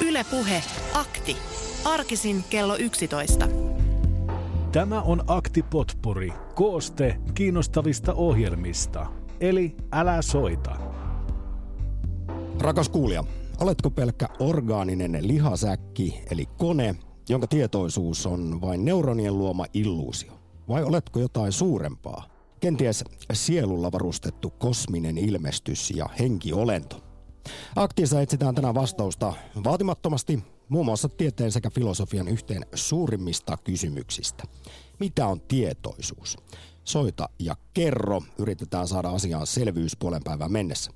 Ylepuhe akti. Arkisin kello 11. Tämä on Akti Potpuri, kooste kiinnostavista ohjelmista. Eli älä soita. Rakas kuulija, oletko pelkkä orgaaninen lihasäkki, eli kone, jonka tietoisuus on vain neuronien luoma illuusio? Vai oletko jotain suurempaa? Kenties sielulla varustettu kosminen ilmestys ja henkiolento? Aktiissa etsitään tänään vastausta vaatimattomasti muun muassa tieteen sekä filosofian yhteen suurimmista kysymyksistä. Mitä on tietoisuus? Soita ja kerro. Yritetään saada asiaan selvyys puolen päivän mennessä.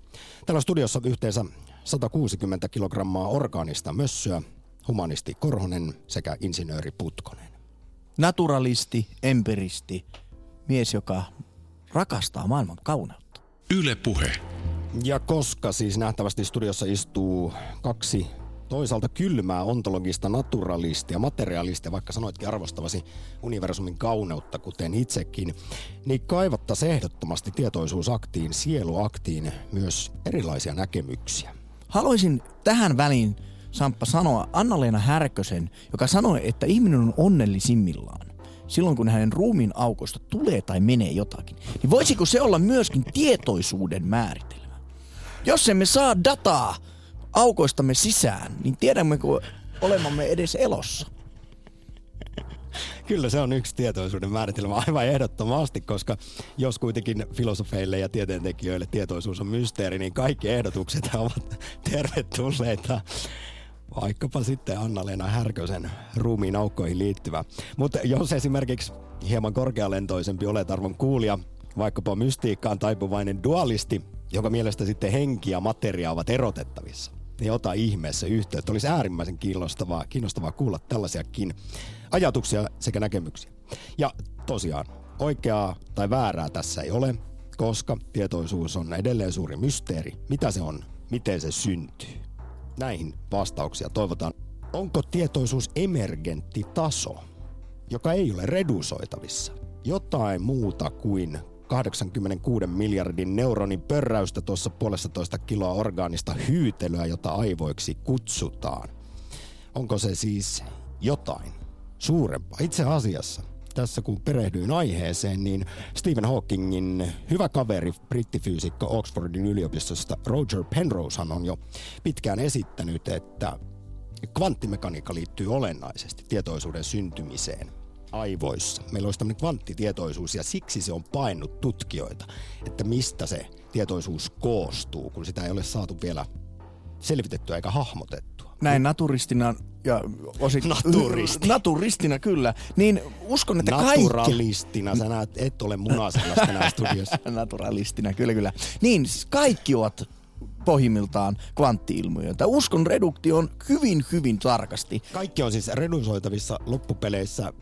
Täällä studiossa yhteensä 160 kilogrammaa orgaanista mössöä, humanisti Korhonen sekä insinööri Putkonen. Naturalisti, empiristi, mies, joka rakastaa maailman kauneutta. Yle Puhe. Ja koska siis nähtävästi studiossa istuu kaksi toisaalta kylmää ontologista naturalistia, materialistia, vaikka sanoitkin arvostavasi universumin kauneutta, kuten itsekin, niin kaivattaisiin ehdottomasti tietoisuusaktiin, sieluaktiin myös erilaisia näkemyksiä. Haluaisin tähän väliin, Samppa, sanoa Anna-Leena Härkösen, joka sanoi, että ihminen on onnellisimmillaan silloin, kun hänen ruumiin aukosta tulee tai menee jotakin. Niin voisiko se olla myöskin tietoisuuden määritelmä? Jos emme saa dataa aukoistamme sisään, niin tiedämmekö olemamme edes elossa? Kyllä se on yksi tietoisuuden määritelmä aivan ehdottomasti, koska jos kuitenkin filosofeille ja tieteentekijöille tietoisuus on mysteeri, niin kaikki ehdotukset ovat tervetulleita vaikkapa sitten Anna-Leena Härkösen ruumiin aukkoihin liittyvä. Mutta jos esimerkiksi hieman korkealentoisempi oletarvon kuulija, vaikkapa mystiikkaan taipuvainen dualisti, jonka mielestä sitten henki ja materia ovat erotettavissa, niin ota ihmeessä yhteyttä. Olisi äärimmäisen kiinnostavaa, kiinnostavaa kuulla tällaisiakin ajatuksia sekä näkemyksiä. Ja tosiaan, oikeaa tai väärää tässä ei ole, koska tietoisuus on edelleen suuri mysteeri. Mitä se on? Miten se syntyy? Näihin vastauksia toivotaan. Onko tietoisuus emergentti taso, joka ei ole redusoitavissa? Jotain muuta kuin 86 miljardin neuronin pörräystä tuossa puolesta toista kiloa orgaanista hyytelyä, jota aivoiksi kutsutaan. Onko se siis jotain suurempaa? Itse asiassa tässä kun perehdyin aiheeseen, niin Stephen Hawkingin hyvä kaveri, brittifyysikko Oxfordin yliopistosta Roger Penrose on jo pitkään esittänyt, että kvanttimekaniikka liittyy olennaisesti tietoisuuden syntymiseen aivoissa. Meillä olisi tämmöinen kvanttitietoisuus ja siksi se on painut tutkijoita, että mistä se tietoisuus koostuu, kun sitä ei ole saatu vielä selvitettyä eikä hahmotettua. Näin naturistina ja osit... Naturisti. Naturistina, kyllä. Niin uskon, että kaikki... Naturalistina, sä näet, et ole munasellaista tänään studiossa. Naturalistina, kyllä kyllä. Niin, siis kaikki ovat pohjimmiltaan kvanttiilmiöitä. Uskon reduktion hyvin, hyvin tarkasti. Kaikki on siis redusoitavissa loppupeleissä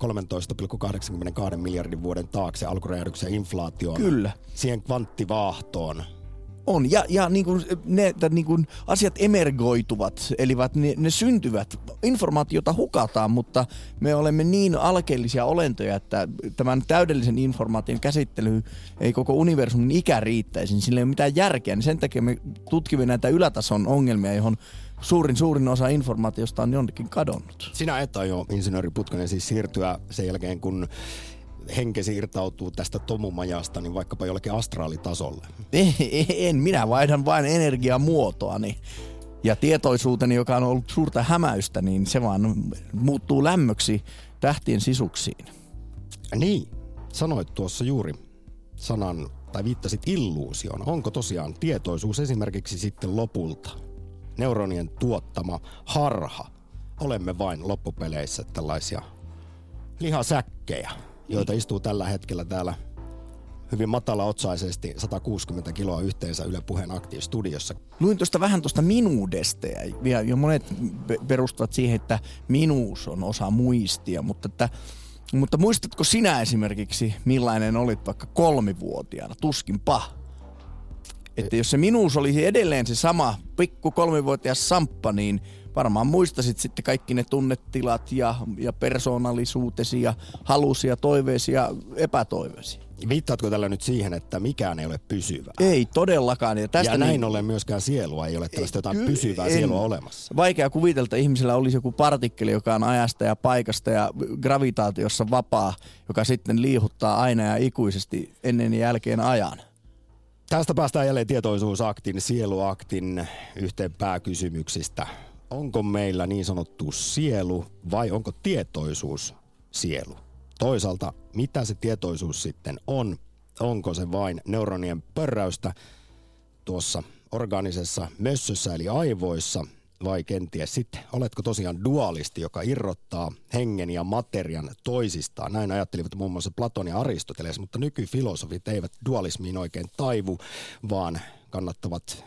13,82 miljardin vuoden taakse alkuräjähdyksen inflaatioon. Kyllä. Siihen kvanttivaahtoon. On, ja, ja niin kuin ne että niin kuin asiat emergoituvat, eli ne, ne syntyvät. Informaatiota hukataan, mutta me olemme niin alkeellisia olentoja, että tämän täydellisen informaation käsittely ei koko universumin ikä riittäisi, niin sillä ei ole mitään järkeä. Niin sen takia me tutkimme näitä ylätason ongelmia, johon suurin suurin osa informaatiosta on jonnekin kadonnut. Sinä et aio, insinööri Putkonen, siis siirtyä sen jälkeen, kun henkesi irtautuu tästä tomumajasta, niin vaikkapa jollekin astraalitasolle? En, minä vaihdan vain energiamuotoani. Ja tietoisuuteni, joka on ollut suurta hämäystä, niin se vaan muuttuu lämmöksi tähtien sisuksiin. Niin, sanoit tuossa juuri sanan tai viittasit illuusioon. Onko tosiaan tietoisuus esimerkiksi sitten lopulta neuronien tuottama harha? Olemme vain loppupeleissä tällaisia lihasäkkejä, joita istuu tällä hetkellä täällä hyvin matala-otsaisesti 160 kiloa yhteensä Yle Puheen aktiivistudiossa. Luin tuosta vähän tuosta minuudesta ja, ja monet perustuvat siihen, että minuus on osa muistia, mutta että mutta muistatko sinä esimerkiksi, millainen olit vaikka kolmivuotiaana? Tuskinpa. Että jos se minuus olisi edelleen se sama pikku kolmivuotias samppa, niin varmaan muistasit sitten kaikki ne tunnetilat ja, ja persoonallisuutesi ja halusi ja toiveesi ja epätoiveesi. Viittaatko tällä nyt siihen, että mikään ei ole pysyvää? Ei todellakaan. Ja, tästä ja näin niin, ollen myöskään sielua ei ole tällaista jotain Ky- pysyvää en- sielua olemassa. Vaikea kuvitella, että ihmisellä olisi joku partikkeli, joka on ajasta ja paikasta ja gravitaatiossa vapaa, joka sitten liihuttaa aina ja ikuisesti ennen ja jälkeen ajan. Tästä päästään jälleen tietoisuusaktin, sieluaktin yhteen pääkysymyksistä. Onko meillä niin sanottu sielu vai onko tietoisuus sielu? Toisaalta, mitä se tietoisuus sitten on? Onko se vain neuronien pörräystä tuossa orgaanisessa mössössä eli aivoissa vai kenties sitten oletko tosiaan dualisti, joka irrottaa hengen ja materian toisistaan. Näin ajattelivat muun muassa Platon ja Aristoteles, mutta nykyfilosofit eivät dualismiin oikein taivu, vaan kannattavat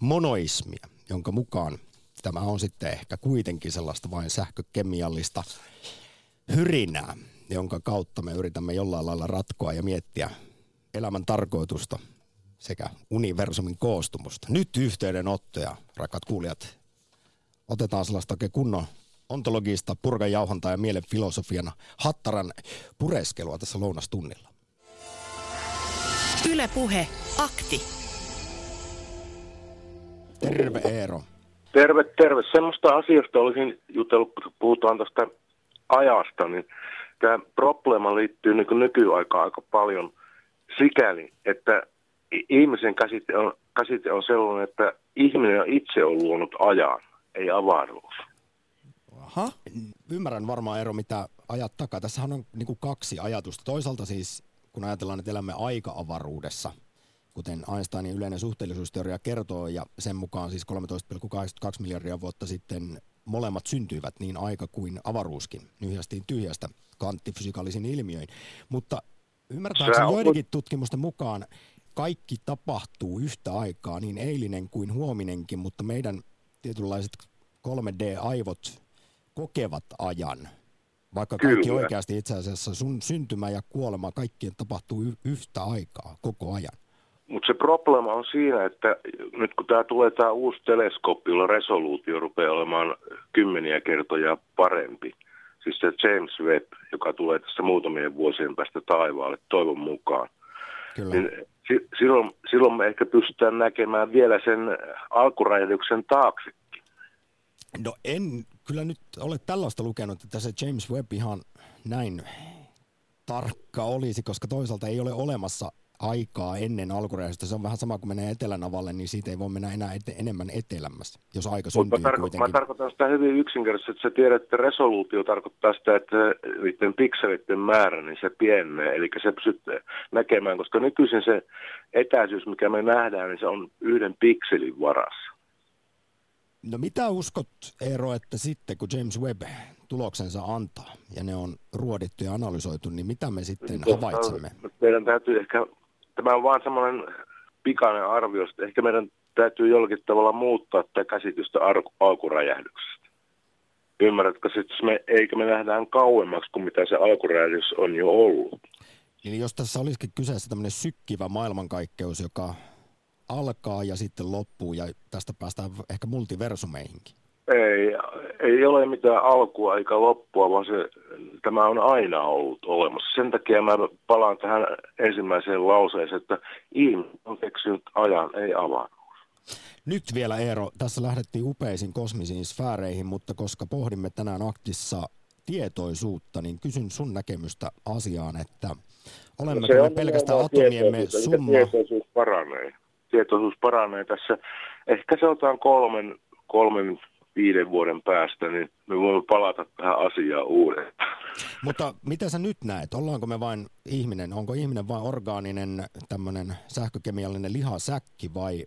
monoismia, jonka mukaan tämä on sitten ehkä kuitenkin sellaista vain sähkökemiallista hyrinää, jonka kautta me yritämme jollain lailla ratkoa ja miettiä elämän tarkoitusta sekä universumin koostumusta. Nyt yhteydenottoja, rakkaat kuulijat. Otetaan sellaista oikein kunnon ontologista purkajauhantaa ja mielen filosofiana hattaran pureskelua tässä lounastunnilla. Yle Puhe, akti. Terve Eero. Terve, terve. Semmoista asiasta olisin jutellut, kun puhutaan tästä ajasta, niin tämä probleema liittyy niin nykyaikaan aika paljon sikäli, että ihmisen käsite on, käsite on sellainen, että ihminen on itse on luonut ajan, ei avaruus. Aha. Ymmärrän varmaan Eero, mitä ajat takaa. Tässähän on niin kaksi ajatusta. Toisaalta siis, kun ajatellaan, että elämme aika-avaruudessa, kuten Einsteinin yleinen suhteellisuusteoria kertoo, ja sen mukaan siis 13,82 miljardia vuotta sitten molemmat syntyivät, niin aika kuin avaruuskin, nyhjästiin tyhjästä kvanttifysikaalisin ilmiöin. Mutta ymmärtääkseni oot- joidenkin tutkimusten mukaan kaikki tapahtuu yhtä aikaa, niin eilinen kuin huominenkin, mutta meidän tietynlaiset 3D-aivot kokevat ajan, vaikka kaikki Kyllä. oikeasti itse asiassa sun syntymä ja kuolema, kaikkien tapahtuu y- yhtä aikaa, koko ajan. Mutta se probleema on siinä, että nyt kun tämä tulee tämä uusi teleskooppi, jolla resoluutio rupeaa olemaan kymmeniä kertoja parempi, siis se James Webb, joka tulee tässä muutamien vuosien päästä taivaalle toivon mukaan, Kyllä. niin si- silloin, silloin me ehkä pystytään näkemään vielä sen alkuräjähdyksen taakse. No en kyllä nyt ole tällaista lukenut, että se James Webb ihan näin tarkka olisi, koska toisaalta ei ole olemassa aikaa ennen alkuräjähdystä. Se on vähän sama kuin menee etelänavalle, niin siitä ei voi mennä enää ete- enemmän etelämässä, jos aika syntyy mä, tarko- mä kuitenkin. tarkoitan sitä hyvin yksinkertaisesti, että sä tiedät, että resoluutio tarkoittaa sitä, että niiden pikselitten määrä, niin se pienenee, eli se pystyt näkemään, koska nykyisin se etäisyys, mikä me nähdään, niin se on yhden pikselin varassa. No mitä uskot, Eero, että sitten kun James Webb tuloksensa antaa ja ne on ruodittu ja analysoitu, niin mitä me sitten havaitsemme? Meidän täytyy ehkä, tämä on vaan semmoinen pikainen arvio, että ehkä meidän täytyy jollakin tavalla muuttaa tätä käsitystä alkuräjähdyksestä. Ymmärrätkö, että me, eikä me nähdään kauemmaksi kuin mitä se alkuräjähdys on jo ollut. Eli jos tässä olisikin kyseessä tämmöinen sykkivä maailmankaikkeus, joka alkaa ja sitten loppuu ja tästä päästään ehkä multiversumeihinkin. Ei, ei ole mitään alkua eikä loppua, vaan se, tämä on aina ollut olemassa. Sen takia mä palaan tähän ensimmäiseen lauseeseen, että ihminen on keksinyt ajan, ei avaruus. Nyt vielä Eero, tässä lähdettiin upeisiin kosmisiin sfääreihin, mutta koska pohdimme tänään aktissa tietoisuutta, niin kysyn sun näkemystä asiaan, että olemmeko me pelkästään atomiemme summa? Tietoisuus paranee. Tietoisuus paranee tässä. Ehkä se otetaan kolmen, kolmen, viiden vuoden päästä, niin me voimme palata tähän asiaan uudestaan. Mutta mitä sä nyt näet? Ollaanko me vain ihminen? Onko ihminen vain orgaaninen tämmöinen sähkökemiallinen lihasäkki vai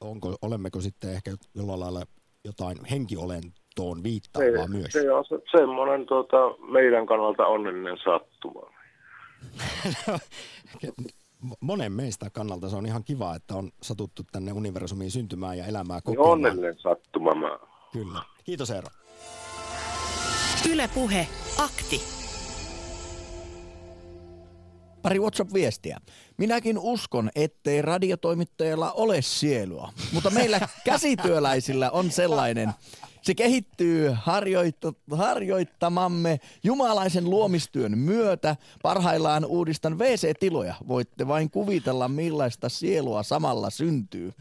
onko, olemmeko sitten ehkä jollain lailla jotain henkiolentoon viittaavaa Se, myös? se on se, semmoinen tuota, meidän kannalta onnellinen sattuma. Monen meistä kannalta se on ihan kiva, että on satuttu tänne universumiin syntymään ja elämää Niin kokemaan. onnellinen sattuma. Mä. Kyllä. Kiitos Eero. Yle Puhe, akti. Pari WhatsApp-viestiä. Minäkin uskon, ettei radiotoimittajalla ole sielua, mutta meillä käsityöläisillä on sellainen. Se kehittyy harjoittu- harjoittamamme jumalaisen luomistyön myötä. Parhaillaan uudistan WC-tiloja. Voitte vain kuvitella, millaista sielua samalla syntyy.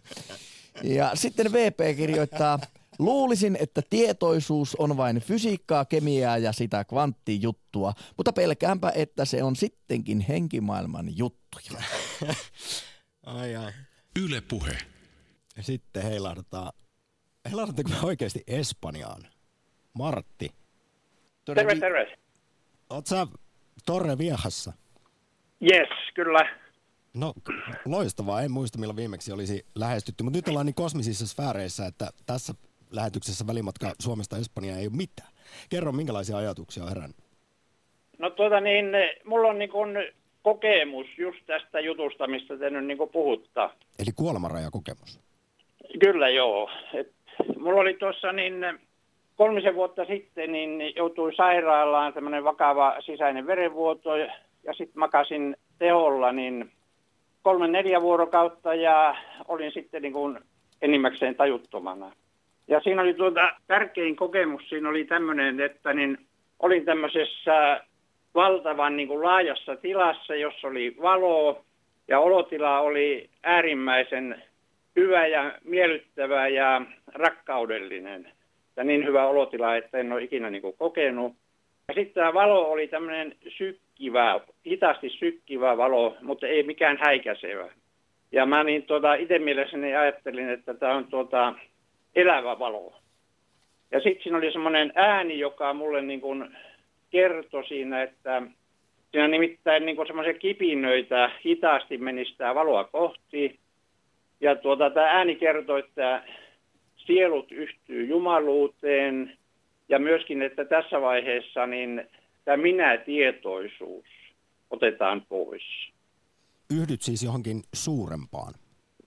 Ja sitten VP kirjoittaa, luulisin, että tietoisuus on vain fysiikkaa, kemiaa ja sitä kvanttijuttua, mutta pelkäänpä, että se on sittenkin henkimaailman juttuja. Ai ai. Yle Puhe. Sitten heilahdetaan. Heilahdatteko me oikeasti Espanjaan? Martti, Terve, terve. oot sä Torre Viehassa? Yes, kyllä. No loistavaa, en muista milloin viimeksi olisi lähestytty, mutta nyt ollaan niin kosmisissa sfääreissä, että tässä lähetyksessä välimatka Suomesta Espanjaan ei ole mitään. Kerro, minkälaisia ajatuksia on herännyt? No tuota niin, mulla on niin kuin kokemus just tästä jutusta, mistä te nyt niin kuin puhuttaa. Eli kuolemanrajakokemus. Kyllä joo. Et mulla oli tuossa niin kolmisen vuotta sitten, niin joutui sairaalaan tämmöinen vakava sisäinen verenvuoto ja sitten makasin teholla niin kolme neljä vuorokautta ja olin sitten niin kuin enimmäkseen tajuttomana. Ja siinä oli tuota, tärkein kokemus, siinä oli tämmöinen, että niin olin tämmöisessä valtavan niin kuin laajassa tilassa, jossa oli valoa ja olotila oli äärimmäisen hyvä ja miellyttävä ja rakkaudellinen. Ja niin hyvä olotila, että en ole ikinä niin kuin kokenut. Ja sitten tämä valo oli tämmöinen sykkivä, hitaasti sykkivä valo, mutta ei mikään häikäisevä. Ja mä niin tuota, itse mielessäni ajattelin, että tämä on tuota, elävä valo. Ja sitten siinä oli semmoinen ääni, joka mulle niin kuin kertoi siinä, että siinä nimittäin niin kuin semmoisia kipinöitä hitaasti meni sitä valoa kohti. Ja tuota, tämä ääni kertoi, että sielut yhtyy jumaluuteen ja myöskin, että tässä vaiheessa niin tämä minä-tietoisuus otetaan pois. Yhdyt siis johonkin suurempaan.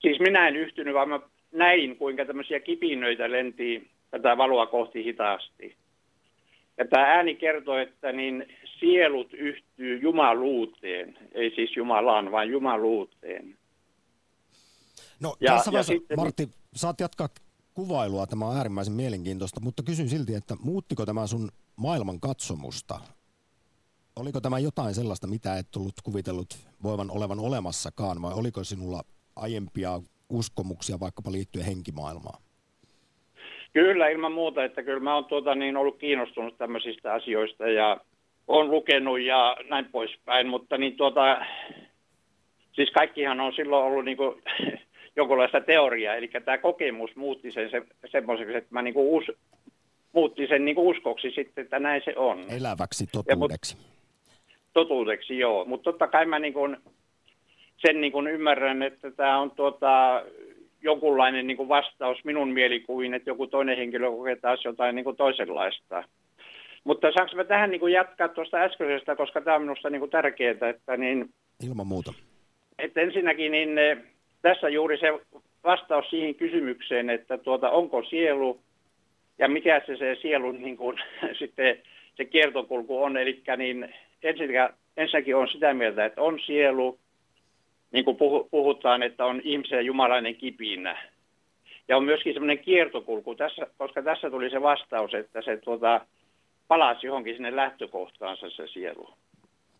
Siis minä en yhtynyt, vaan mä näin, kuinka tämmöisiä kipinöitä lenti tätä valoa kohti hitaasti. Ja tämä ääni kertoo, että niin sielut yhtyy jumaluuteen, ei siis Jumalaan, vaan jumaluuteen. No Ja- tässä vaiheessa, sitten- Martti, saat jatkaa kuvailua, tämä on äärimmäisen mielenkiintoista, mutta kysyn silti, että muuttiko tämä sun maailman katsomusta? Oliko tämä jotain sellaista, mitä et ollut kuvitellut voivan olevan olemassakaan, vai oliko sinulla aiempia uskomuksia vaikkapa liittyen henkimaailmaan? Kyllä, ilman muuta, että kyllä mä oon tuota, niin ollut kiinnostunut tämmöisistä asioista ja on lukenut ja näin poispäin, mutta niin tuota, siis kaikkihan on silloin ollut niin kuin, jonkunlaista teoriaa, eli tämä kokemus muutti sen se, semmoiseksi, että mä niin kuin us, muutti sen niin kuin uskoksi sitten, että näin se on. Eläväksi Ja mut- totuudeksi. totuudeksi, joo. Mutta totta kai mä niin kuin sen niin kuin ymmärrän, että tämä on tuota, jonkunlainen niin kuin vastaus minun mielikuviin, että joku toinen henkilö kokee taas jotain niin kuin toisenlaista. Mutta saanko mä tähän niin kuin jatkaa tuosta äskeisestä, koska tämä on minusta niin kuin tärkeää, että, niin, Ilman muuta. että ensinnäkin niin, eh, tässä juuri se vastaus siihen kysymykseen, että tuota, onko sielu ja mikä se, se sielun niin kuin, sitten se kiertokulku on. Eli niin ensinnäkin, ensinnäkin on sitä mieltä, että on sielu, niin kuin puhu- puhutaan, että on ihmisen jumalainen kipinä. Ja on myöskin semmoinen kiertokulku, tässä, koska tässä tuli se vastaus, että se tuota, palasi johonkin sinne lähtökohtaansa se sielu.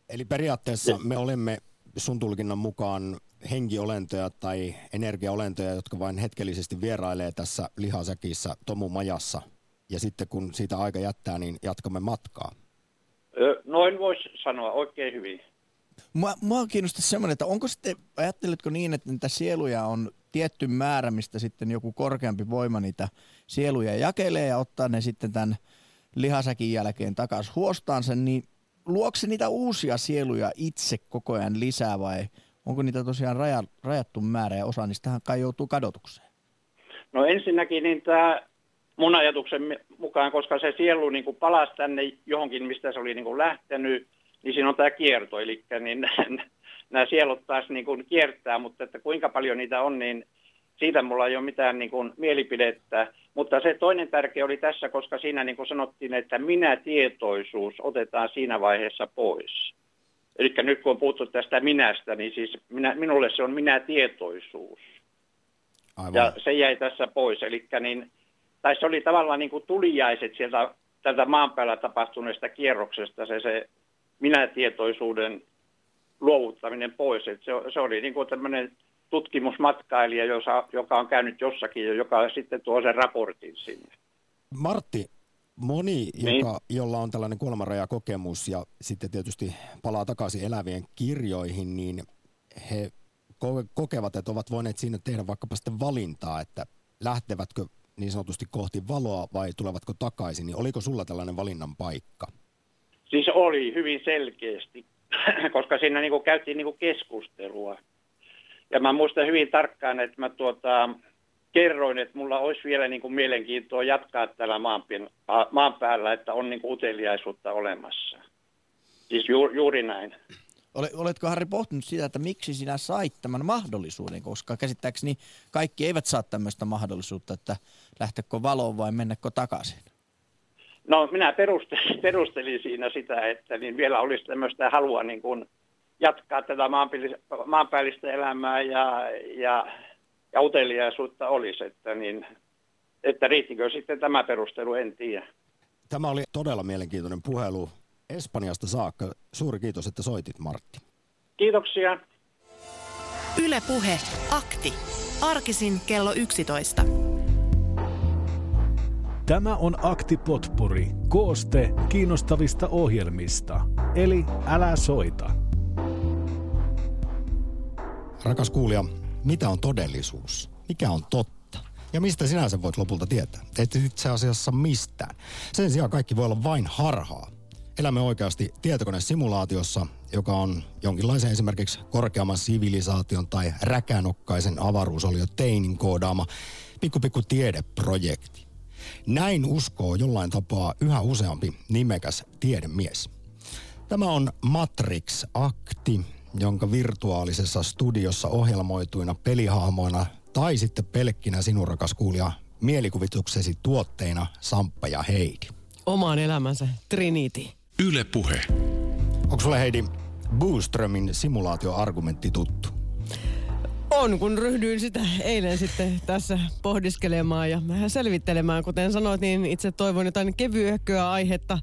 Eli periaatteessa me olemme sun tulkinnan mukaan henkiolentoja tai energiaolentoja, jotka vain hetkellisesti vierailee tässä lihasäkissä tomumajassa. Ja sitten kun siitä aika jättää, niin jatkamme matkaa. Noin voisi sanoa oikein hyvin. Mua, mua kiinnostaa semmoinen, että onko sitten, ajatteletko niin, että niitä sieluja on tietty määrä, mistä sitten joku korkeampi voima niitä sieluja jakelee ja ottaa ne sitten tämän lihasäkin jälkeen takaisin huostaan sen, niin luokse se niitä uusia sieluja itse koko ajan lisää vai onko niitä tosiaan raja, rajattu määrä ja osa niistähän kai joutuu kadotukseen? No ensinnäkin niin tämä mun ajatuksen mukaan, koska se sielu niin kuin palasi tänne johonkin, mistä se oli niin kuin lähtenyt, niin siinä on tämä kierto. Eli niin nämä sielut taas niin kuin kiertää, mutta että kuinka paljon niitä on, niin siitä mulla ei ole mitään niin kuin mielipidettä. Mutta se toinen tärkeä oli tässä, koska siinä niin kuin sanottiin, että minä-tietoisuus otetaan siinä vaiheessa pois. Eli nyt kun on puhuttu tästä minästä, niin siis minä, minulle se on minä-tietoisuus. Aivan. Ja se jäi tässä pois. Eli niin tai se oli tavallaan niin kuin tulijaiset sieltä tältä maan päällä tapahtuneesta kierroksesta, se, se minätietoisuuden luovuttaminen pois. Et se, se oli niin kuin tämmöinen tutkimusmatkailija, josa, joka on käynyt jossakin ja joka sitten tuo sen raportin sinne. Martti, moni, Niin. joka, jolla on tällainen kuolemanrajakokemus ja sitten tietysti palaa takaisin elävien kirjoihin, niin he ko- kokevat, että ovat voineet siinä tehdä vaikkapa sitten valintaa, että lähtevätkö niin sanotusti kohti valoa vai tulevatko takaisin, niin oliko sulla tällainen valinnan paikka? Siis oli hyvin selkeästi, koska siinä niin kuin käytiin niin kuin keskustelua. Ja mä muistan hyvin tarkkaan, että mä tuota, kerroin, että mulla olisi vielä niin kuin mielenkiintoa jatkaa täällä maan, maan päällä, että on niin kuin uteliaisuutta olemassa. Siis ju, juuri näin. Ole, oletko Harri pohtinut sitä, että miksi sinä sait tämän mahdollisuuden, koska käsittääkseni kaikki eivät saa tämmöistä mahdollisuutta, että lähtekö valoon vai mennäkö takaisin? No minä perustelin, perustelin siinä sitä, että niin vielä olisi tämmöistä halua niin kuin jatkaa tätä maanpäällistä, elämää ja, ja, ja uteliaisuutta olisi, että, niin, että riittikö sitten tämä perustelu, en tiedä. Tämä oli todella mielenkiintoinen puhelu Espanjasta saakka. Suuri kiitos, että soitit Martti. Kiitoksia. Ylepuhe akti. Arkisin kello 11. Tämä on Akti Potpuri, kooste kiinnostavista ohjelmista. Eli älä soita. Rakas kuulija, mitä on todellisuus? Mikä on totta? Ja mistä sinä sen voit lopulta tietää? Et itse asiassa mistään. Sen sijaan kaikki voi olla vain harhaa. Elämme oikeasti tietokonesimulaatiossa, joka on jonkinlaisen esimerkiksi korkeamman sivilisaation tai räkänokkaisen avaruusolio Teinin koodaama pikku pikku tiedeprojekti. Näin uskoo jollain tapaa yhä useampi nimekäs tiedemies. Tämä on Matrix-akti, jonka virtuaalisessa studiossa ohjelmoituina pelihahmoina tai sitten pelkkinä sinun rakas kuulija mielikuvituksesi tuotteina Samppa ja Heidi. Omaan elämänsä Trinity. Yle Puhe. Onko sulle Heidi Booströmin simulaatioargumentti tuttu? On, kun ryhdyin sitä eilen sitten tässä pohdiskelemaan ja vähän selvittelemään. Kuten sanoit, niin itse toivon jotain kevyehköä aihetta.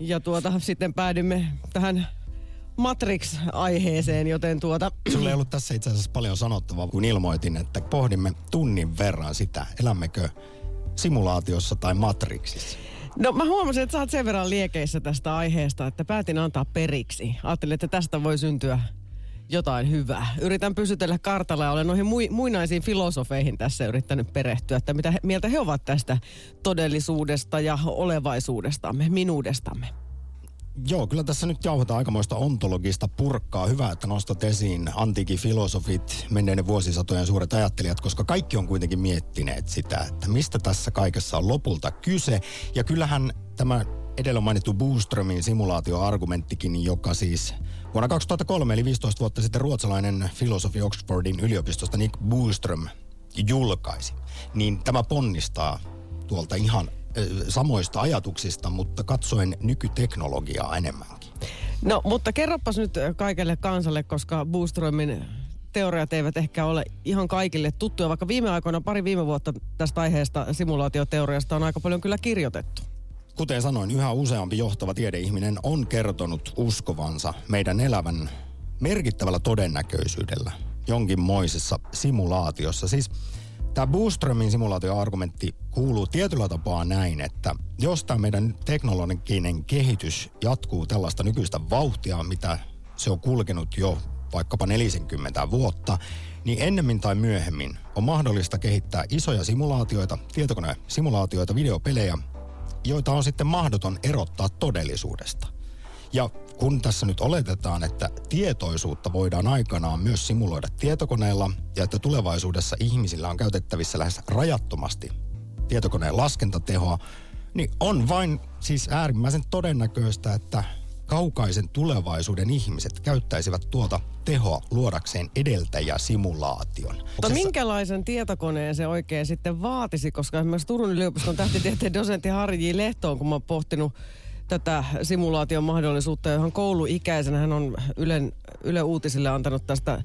Ja tuota, sitten päädymme tähän Matrix-aiheeseen, joten tuota... Sulla ei ollut tässä itse asiassa paljon sanottavaa, kun ilmoitin, että pohdimme tunnin verran sitä, elämmekö simulaatiossa tai Matrixissa. No mä huomasin, että sä oot sen verran liekeissä tästä aiheesta, että päätin antaa periksi. Ajattelin, että tästä voi syntyä jotain hyvää. Yritän pysytellä kartalla ja olen noihin mui, muinaisiin filosofeihin tässä yrittänyt perehtyä, että mitä he, mieltä he ovat tästä todellisuudesta ja olevaisuudestamme, minuudestamme. Joo, kyllä tässä nyt jauhetaan aikamoista ontologista purkkaa. Hyvä, että nostat esiin antiikin filosofit, menneiden vuosisatojen suuret ajattelijat, koska kaikki on kuitenkin miettineet sitä, että mistä tässä kaikessa on lopulta kyse. Ja kyllähän tämä edellä mainittu Boströmin simulaatioargumenttikin, joka siis vuonna 2003, eli 15 vuotta sitten ruotsalainen filosofi Oxfordin yliopistosta Nick Boström julkaisi, niin tämä ponnistaa tuolta ihan samoista ajatuksista, mutta katsoen nykyteknologiaa enemmänkin. No, mutta kerropas nyt kaikelle kansalle, koska Boostromin teoriat eivät ehkä ole ihan kaikille tuttuja, vaikka viime aikoina, pari viime vuotta tästä aiheesta, simulaatioteoriasta on aika paljon kyllä kirjoitettu. Kuten sanoin, yhä useampi johtava tiedeihminen on kertonut uskovansa meidän elävän merkittävällä todennäköisyydellä jonkinmoisessa simulaatiossa. Siis Tämä Boströmin simulaatioargumentti kuuluu tietyllä tapaa näin, että jos tämä meidän teknologinen kehitys jatkuu tällaista nykyistä vauhtia, mitä se on kulkenut jo vaikkapa 40 vuotta, niin ennemmin tai myöhemmin on mahdollista kehittää isoja simulaatioita, tietokonesimulaatioita, videopelejä, joita on sitten mahdoton erottaa todellisuudesta. Ja kun tässä nyt oletetaan, että tietoisuutta voidaan aikanaan myös simuloida tietokoneella ja että tulevaisuudessa ihmisillä on käytettävissä lähes rajattomasti tietokoneen laskentatehoa, niin on vain siis äärimmäisen todennäköistä, että kaukaisen tulevaisuuden ihmiset käyttäisivät tuota tehoa luodakseen edeltäjäsimulaation. Mutta minkälaisen tietokoneen se oikein sitten vaatisi, koska esimerkiksi Turun yliopiston tähtitieteen dosentti Harji Lehto on, kun mä oon pohtinut tätä simulaation mahdollisuutta, johon kouluikäisenä hän on Ylen, Yle Uutisille antanut tästä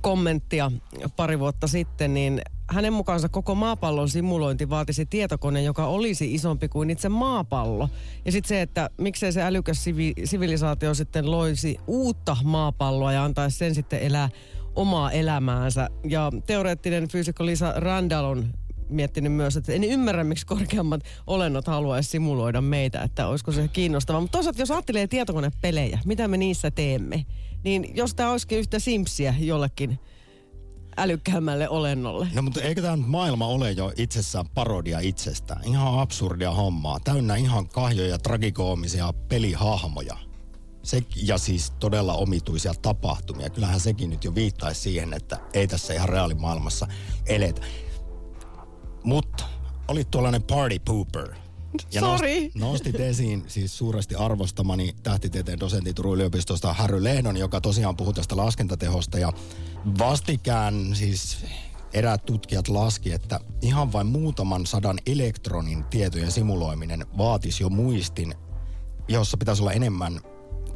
kommenttia pari vuotta sitten, niin hänen mukaansa koko maapallon simulointi vaatisi tietokone, joka olisi isompi kuin itse maapallo. Ja sitten se, että miksei se älykäs sivi- sivilisaatio sitten loisi uutta maapalloa ja antaisi sen sitten elää omaa elämäänsä. Ja teoreettinen fyysikko Lisa Randall on miettinyt myös, että en ymmärrä, miksi korkeammat olennot haluaisi simuloida meitä, että olisiko se kiinnostavaa. Mutta toisaalta, jos ajattelee tietokonepelejä, mitä me niissä teemme, niin jos tämä olisikin yhtä simpsiä jollekin älykkäämmälle olennolle. No mutta eikö tämä maailma ole jo itsessään parodia itsestään? Ihan absurdia hommaa. Täynnä ihan kahjoja, tragikoomisia pelihahmoja. Se, ja siis todella omituisia tapahtumia. Kyllähän sekin nyt jo viittaisi siihen, että ei tässä ihan reaalimaailmassa eletä. Mutta olit tuollainen party pooper. Ja Sorry. nost- nostit esiin siis suuresti arvostamani tähtitieteen dosentti Turun yliopistosta Harry Lehdon, joka tosiaan puhui tästä laskentatehosta. Ja vastikään siis eräät tutkijat laski, että ihan vain muutaman sadan elektronin tietojen simuloiminen vaatisi jo muistin, jossa pitäisi olla enemmän,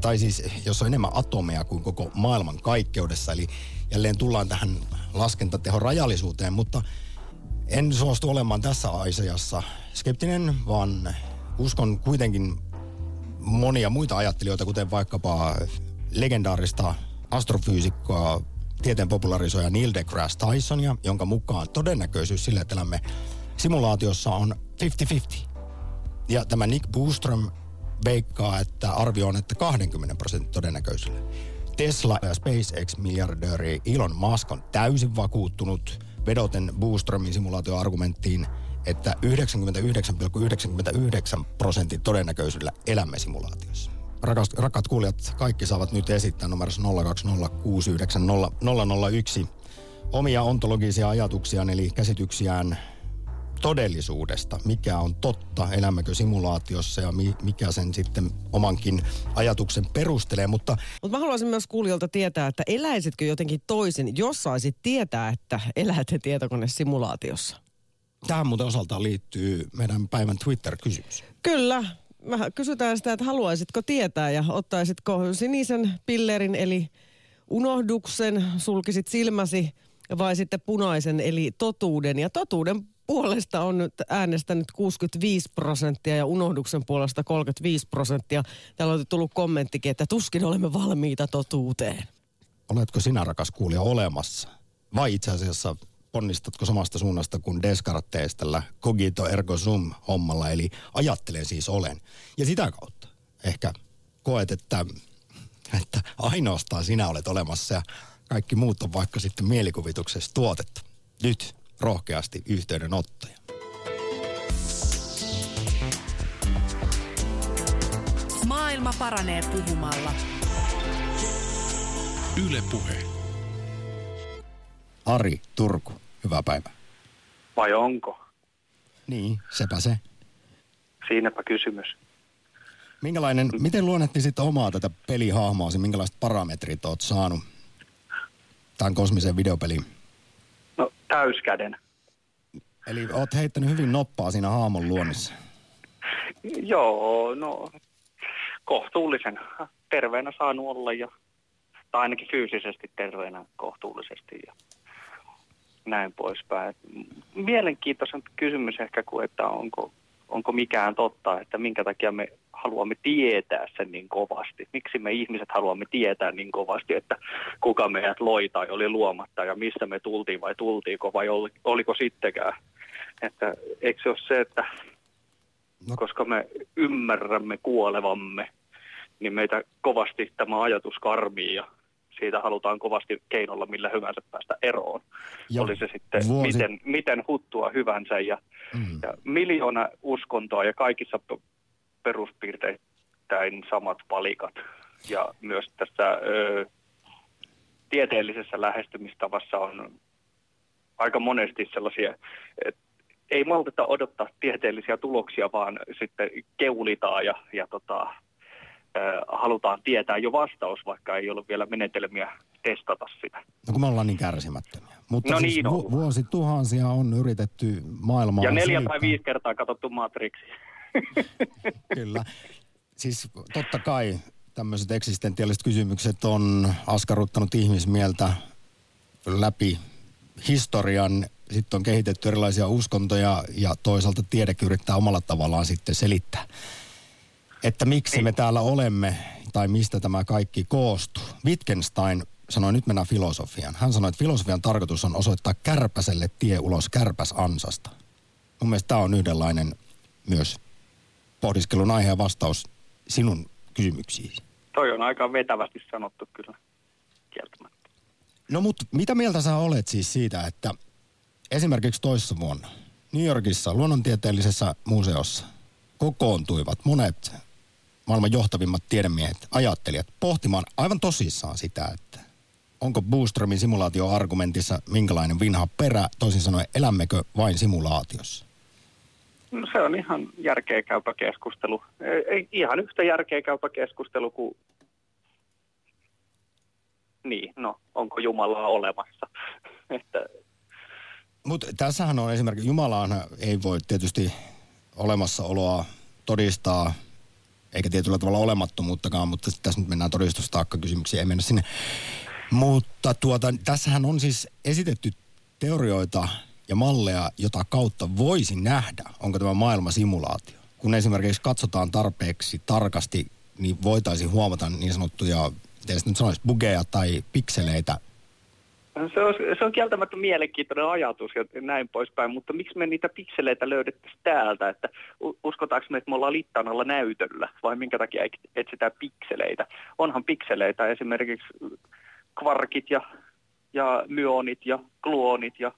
tai siis jos on enemmän atomeja kuin koko maailman kaikkeudessa. Eli jälleen tullaan tähän laskentatehon rajallisuuteen, mutta en suostu olemaan tässä asiassa skeptinen, vaan uskon kuitenkin monia muita ajattelijoita, kuten vaikkapa legendaarista astrofyysikkoa, tieteen popularisoija Neil deGrasse Tysonia, jonka mukaan todennäköisyys sille, että elämme simulaatiossa on 50-50. Ja tämä Nick Boostrom veikkaa, että arvio on, että 20 prosentin todennäköisyydellä. Tesla ja SpaceX-miljardööri Elon Musk on täysin vakuuttunut vedoten Boostromin simulaatioargumenttiin, että 99,99 prosentin todennäköisyydellä elämme simulaatiossa. Rakas, rakkaat kuulijat, kaikki saavat nyt esittää numerossa 020690001 omia ontologisia ajatuksiaan eli käsityksiään todellisuudesta, mikä on totta, elämmekö simulaatiossa ja mi- mikä sen sitten omankin ajatuksen perustelee, mutta Mutta mä haluaisin myös kuulijoilta tietää, että eläisitkö jotenkin toisin, jos saisit tietää, että elätte tietokonesimulaatiossa? tähän muuten osaltaan liittyy meidän päivän Twitter-kysymys. Kyllä. Mä kysytään sitä, että haluaisitko tietää ja ottaisitko sinisen pillerin eli unohduksen, sulkisit silmäsi vai sitten punaisen eli totuuden. Ja totuuden puolesta on nyt äänestänyt 65 prosenttia ja unohduksen puolesta 35 prosenttia. Täällä on tullut kommenttikin, että tuskin olemme valmiita totuuteen. Oletko sinä, rakas kuulija, olemassa? Vai itse asiassa ponnistatko samasta suunnasta kuin Descartes tällä cogito ergo sum hommalla, eli ajattelen siis olen. Ja sitä kautta ehkä koet, että, että ainoastaan sinä olet olemassa ja kaikki muut on vaikka sitten mielikuvituksessa tuotettu. Nyt rohkeasti yhteydenottoja. Maailma paranee puhumalla. Yle Puhe. Ari Turku, hyvää päivää. Vai onko? Niin, sepä se. Siinäpä kysymys. Minkälainen, miten luonnehtisit omaa tätä pelihahmoasi, minkälaiset parametrit oot saanut tämän kosmisen videopeliin? Täyskäden. Eli oot heittänyt hyvin noppaa siinä haamon luonnissa. Joo, no kohtuullisen terveenä saanut olla ja tai ainakin fyysisesti terveenä kohtuullisesti ja näin poispäin. Et Mielenkiintoisen kysymys ehkä kuin, että onko, onko mikään totta, että minkä takia me haluamme tietää sen niin kovasti. Miksi me ihmiset haluamme tietää niin kovasti, että kuka meidät loi tai oli luomatta ja missä me tultiin vai tultiinko vai oli, oliko sittenkään. Että eikö se ole se, että No. koska me ymmärrämme kuolevamme, niin meitä kovasti tämä ajatus karmii ja siitä halutaan kovasti keinolla millä hyvänsä päästä eroon. Ja Oli se sitten vuosi- miten, miten huttua hyvänsä ja, Mm. ja miljoona uskontoa ja kaikissa peruspiirteittäin samat palikat. Ja myös tässä ö, tieteellisessä lähestymistavassa on aika monesti sellaisia, että ei malteta odottaa tieteellisiä tuloksia, vaan sitten keulitaan ja, ja tota, halutaan tietää jo vastaus, vaikka ei ole vielä menetelmiä testata sitä. No kun me ollaan niin kärsimättömiä. Mutta No siis niin on. vu- vuosituhansia on yritetty maailmaa Ja neljä tai viisi kertaa katsottu Matrixia. Kyllä. Siis totta kai tämmöiset eksistentiaaliset kysymykset on askarruttanut ihmismieltä läpi historian. Sitten on kehitetty erilaisia uskontoja ja toisaalta tiedekin yrittää omalla tavallaan sitten selittää, että miksi me täällä olemme tai mistä tämä kaikki koostuu. Wittgenstein sanoi, nyt mennään filosofiaan. Hän sanoi, että filosofian tarkoitus on osoittaa kärpäselle tie ulos kärpäsansasta. Mun mielestä tämä on yhdenlainen myös pohdiskelun aihe ja vastaus sinun kysymyksiin. Toi on aika vetävästi sanottu kyllä, kieltämättä. No mutta mitä mieltä sä olet siis siitä, että esimerkiksi toissa vuonna New Yorkissa luonnontieteellisessä museossa kokoontuivat monet maailman johtavimmat tiedemiehet, ajattelijat pohtimaan aivan tosissaan sitä, että onko Boostromin simulaatioargumentissa minkälainen vinha perä, toisin sanoen elämmekö vain simulaatiossa? No se on ihan järkeä käypä keskustelu. Ei, ihan yhtä järkeä käypä keskustelu kuin... Niin, no, onko Jumalaa olemassa? että Mutta tässähän on esimerkiksi, Jumalaan ei voi tietysti olemassaoloa todistaa, eikä tietyllä tavalla olemattomuuttakaan, mutta tässä nyt mennään todistustaakka kysymyksiä, ei mennä sinne. Mutta tuota, tässähän on siis esitetty teorioita ja malleja, jota kautta voisi nähdä, onko tämä maailma simulaatio. Kun esimerkiksi katsotaan tarpeeksi tarkasti, niin voitaisiin huomata niin sanottuja, miten nyt sanoisi, bugeja tai pikseleitä. Se on, se on kieltämättä mielenkiintoinen ajatus ja näin poispäin, mutta miksi me niitä pikseleitä löydettäisiin täältä, että uskotaanko me, että me ollaan littanalla näytöllä vai minkä takia et- etsitään pikseleitä? Onhan pikseleitä esimerkiksi kvarkit ja, ja myonit ja gluonit ja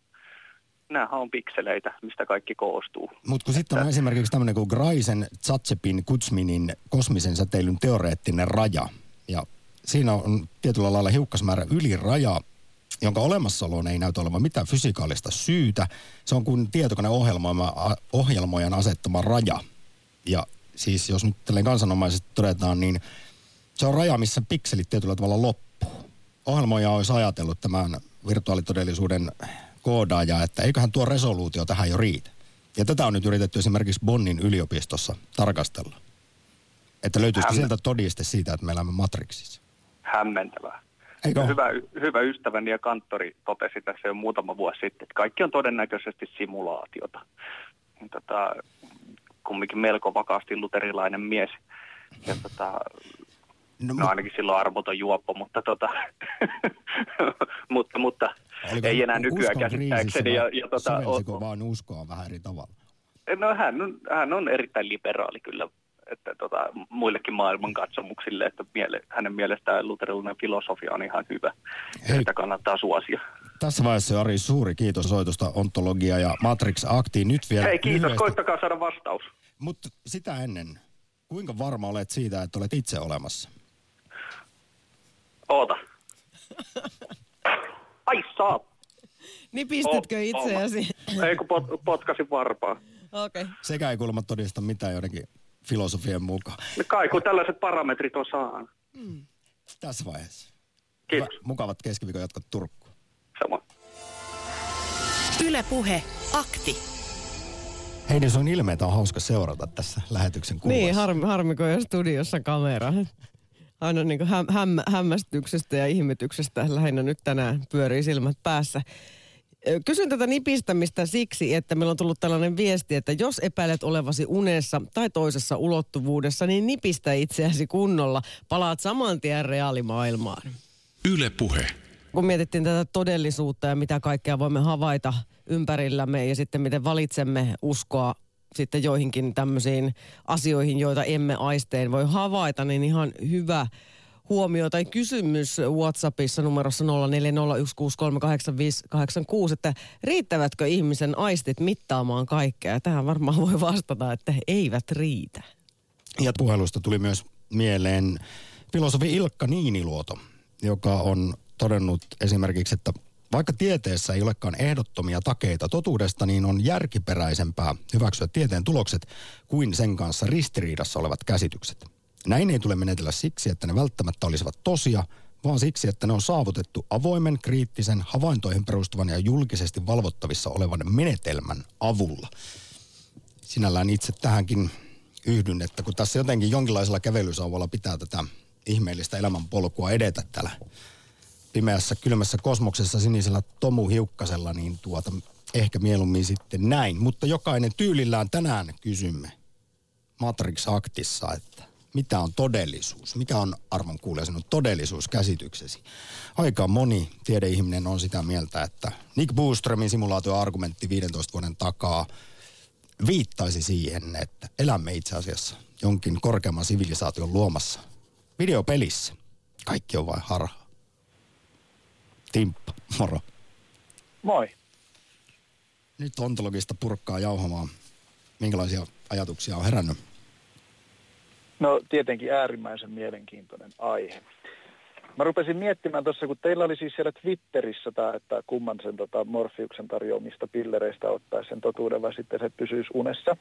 nämähän on pikseleitä, mistä kaikki koostuu. Mutta kun sitten on esimerkiksi tämmöinen kuin Graisen, Zatsepin, Kutsminin kosmisen säteilyn teoreettinen raja. Ja siinä on tietyllä lailla hiukkasmäärä yliraja, jonka olemassaoloon ei näytä olevan mitään fysikaalista syytä. Se on kuin tietokoneohjelmoijan asettama raja. Ja siis jos nyt tälleen kansanomaisesti todetaan, niin se on raja, missä pikselit tietyllä tavalla loppuu. Ohjelmoija olisi ajatellut tämän virtuaalitodellisuuden koodaaja, että eiköhän tuo resoluutio tähän jo riitä. Ja tätä on nyt yritetty esimerkiksi Bonnin yliopistossa tarkastella. Että löytyisikö Hämmen- sieltä todiste siitä, että me elämme Matrixissa. Hämmentävää. Eikö? Hyvä, hyvä ystäväni ja kanttori totesi tässä jo muutama vuosi sitten, että kaikki on todennäköisesti simulaatiota. Tota, kumminkin melko vakaasti luterilainen mies. Ja tota, No, no ainakin silloin armoton juoppo, mutta, tota, mutta, mutta oliko ei enää nykyään käsittääkseni. Ja, ja tota, sovelsiko o- vaan uskoa vähän eri tavalla? No hän on, hän on erittäin liberaali kyllä että tota, muillekin maailmankatsomuksille, että miele, hänen mielestään luterilainen filosofia on ihan hyvä. Hei. Sitä kannattaa suosia. Tässä vaiheessa Ari, suuri kiitos soitosta ontologia ja Matrix Aktiin. Nyt vielä Hei, kiitos. lyhyesti- Koittakaa saada vastaus. Mutta sitä ennen, kuinka varma olet siitä, että olet itse olemassa? Oota. Ai saa. Nipistitkö Oh, itseäsi? oh, Ei kun pot, potkasin varpaa. Okei. Okay. Sekä ei kuulemma todista mitään joidenkin filosofien mukaan. No Kai kun tällaiset parametrit on saanut. Tässä vaiheessa. Kiitos. Hyvä, mukavat keskiviikon jatkot Turkkuun. Sama. Yle Akti. Heidi, sun ilmeitä on hauska seurata tässä lähetyksen kuvassa. Niin, harmi, harmi kun studiossa kamera. Aina niin häm, häm, hämmästyksestä ja ihmetyksestä lähinnä nyt tänään pyörii silmät päässä. Kysyn tätä nipistämistä siksi, että meillä on tullut tällainen viesti, että jos epäilet olevasi unessa tai toisessa ulottuvuudessa, niin nipistä itseäsi kunnolla. Palaat saman tien reaalimaailmaan. Yle Puhe. kun mietittiin tätä todellisuutta ja mitä kaikkea voimme havaita ympärillämme ja sitten miten valitsemme uskoa sitten joihinkin tämmöisiin asioihin, joita emme aisteen voi havaita, niin ihan hyvä huomio tai kysymys WhatsAppissa numerossa 0401638586, että riittävätkö ihmisen aistit mittaamaan kaikkea? Tähän varmaan voi vastata, että eivät riitä. Ja puhelusta tuli myös mieleen filosofi Ilkka Niiniluoto, joka on todennut esimerkiksi, että vaikka tieteessä ei olekaan ehdottomia takeita totuudesta, niin on järkiperäisempää hyväksyä tieteen tulokset kuin sen kanssa ristiriidassa olevat käsitykset. Näin ei tule menetellä siksi, että ne välttämättä olisivat tosia, vaan siksi, että ne on saavutettu avoimen, kriittisen, havaintoihin perustuvan ja julkisesti valvottavissa olevan menetelmän avulla. Sinällään itse tähänkin yhdyn, että kun tässä jotenkin jonkinlaisella kävelysauvalla pitää tätä ihmeellistä elämänpolkua edetä täällä pimeässä kylmässä kosmoksessa sinisellä Tomu Hiukkasella, niin tuota, ehkä mieluummin sitten näin. Mutta jokainen tyylillään tänään kysymme Matrix Actissa, että mitä on todellisuus? Mikä on arvon kuulija sinun todellisuuskäsityksesi? Aika moni tiedeihminen on sitä mieltä, että Nick Booströmin simulaatioargumentti 15 vuoden takaa viittaisi siihen, että elämme itse asiassa jonkin korkeamman sivilisaation luomassa videopelissä. Kaikki on vain harha. Timppa, moro. Moi. Nyt ontologista purkkaa jauhamaan. Minkälaisia ajatuksia on herännyt? No tietenkin äärimmäisen mielenkiintoinen aihe. Mä rupesin miettimään tuossa, kun teillä oli siis siellä Twitterissä tämä, että kumman sen tota, Morfiuksen tarjoamista pillereistä ottaisi sen totuuden vai sitten se pysyisi unessa.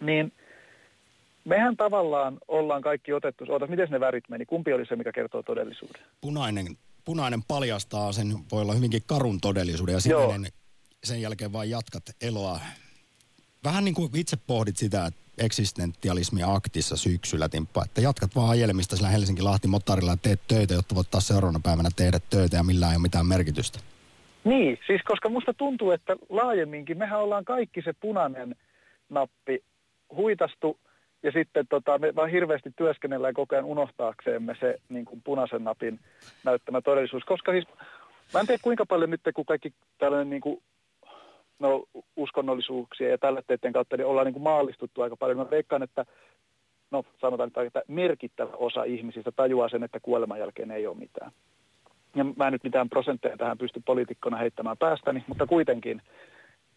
Niin mehän tavallaan ollaan kaikki otettu, ootas, miten ne värit meni? Kumpi oli se, mikä kertoo todellisuuden? Punainen, punainen paljastaa sen, voi olla hyvinkin karun todellisuuden ja sininen, sen jälkeen vain jatkat eloa. Vähän niin kuin itse pohdit sitä, että eksistentialismi aktissa syksyllä, Timppa, että jatkat vaan ajelemista sillä Helsinki-Lahti motorilla ja teet töitä, jotta voit taas seuraavana päivänä tehdä töitä ja millään ei ole mitään merkitystä. Niin, siis koska musta tuntuu, että laajemminkin mehän ollaan kaikki se punainen nappi huitastu ja sitten tota, me vaan hirveästi työskennellään koko ajan unohtaaksemme se niin kuin punaisen napin näyttämä todellisuus. Koska siis, mä en tiedä kuinka paljon nyt, kun kaikki tällainen niin kuin no, uskonnollisuuksia ja tällä teiden kautta niin ollaan niin kuin maallistuttu aika paljon. Mä veikkaan, että no sanotaan, että merkittävä osa ihmisistä tajuaa sen, että kuoleman jälkeen ei ole mitään. Ja mä en nyt mitään prosentteja tähän pysty poliitikkona heittämään päästäni, mutta kuitenkin.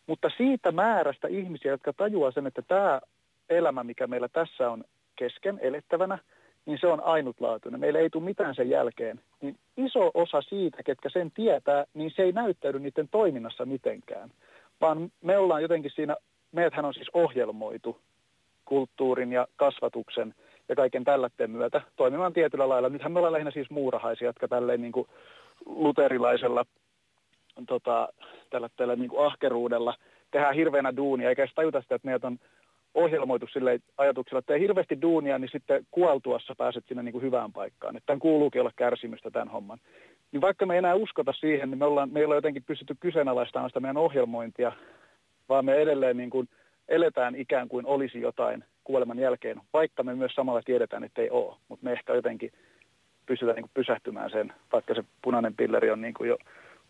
Mutta siitä määrästä ihmisiä, jotka tajuaa sen, että tämä elämä, mikä meillä tässä on kesken elettävänä, niin se on ainutlaatuinen. Meillä ei tule mitään sen jälkeen. Niin iso osa siitä, ketkä sen tietää, niin se ei näyttäydy niiden toiminnassa mitenkään vaan me ollaan jotenkin siinä, meidäthän on siis ohjelmoitu kulttuurin ja kasvatuksen ja kaiken tällätteen myötä toimimaan tietyllä lailla. Nythän me ollaan lähinnä siis muurahaisia, jotka tälleen niin kuin luterilaisella tota, tällä, tällä niin kuin ahkeruudella tehdään hirveänä duunia, eikä edes tajuta sitä, että meidät on ohjelmoitu sille ajatuksella, että tee hirveästi duunia, niin sitten kuoltuassa pääset sinne niin kuin hyvään paikkaan. Että tämän kuuluukin olla kärsimystä tämän homman niin vaikka me ei enää uskota siihen, niin me ollaan, me ei jotenkin pystytty kyseenalaistamaan sitä meidän ohjelmointia, vaan me edelleen niin kuin eletään ikään kuin olisi jotain kuoleman jälkeen, vaikka me myös samalla tiedetään, että ei ole, mutta me ehkä jotenkin pystytään niin kuin pysähtymään sen, vaikka se punainen pilleri on niin kuin jo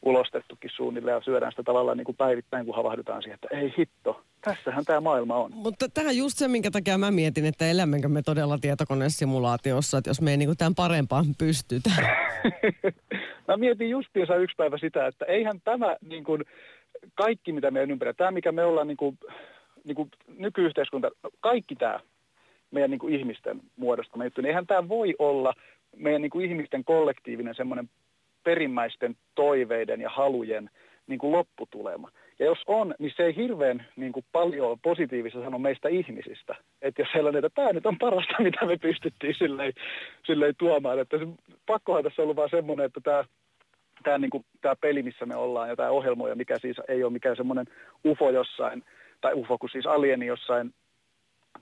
ulostettukin suunnilleen ja syödään sitä tavallaan niin kuin päivittäin, kun havahdutaan siihen, että ei hitto, tässähän tämä maailma on. Mutta tähän just se, minkä takia mä mietin, että elämmekö me todella tietokonesimulaatiossa, että jos me ei niin kuin tämän parempaan pystytä. mä mietin justiinsa yksi päivä sitä, että eihän tämä niin kuin, kaikki, mitä meidän ympärillä, tämä mikä me ollaan niin kuin, niin kuin nykyyhteiskunta, kaikki tämä meidän niin kuin ihmisten muodostama juttu, niin eihän tämä voi olla meidän niin kuin ihmisten kollektiivinen semmoinen perimmäisten toiveiden ja halujen niin kuin lopputulema. Ja jos on, niin se ei hirveän niin kuin paljon positiivista sano meistä ihmisistä. Että jos sellainen, että tämä nyt on parasta, mitä me pystyttiin silleen, silleen tuomaan. Että se, pakkohan tässä on ollut vaan semmoinen, että tämä, tämä, niin kuin, tämä peli, missä me ollaan ja tämä ohjelmoija, mikä siis ei ole mikään semmoinen UFO jossain, tai UFO kuin siis alieni jossain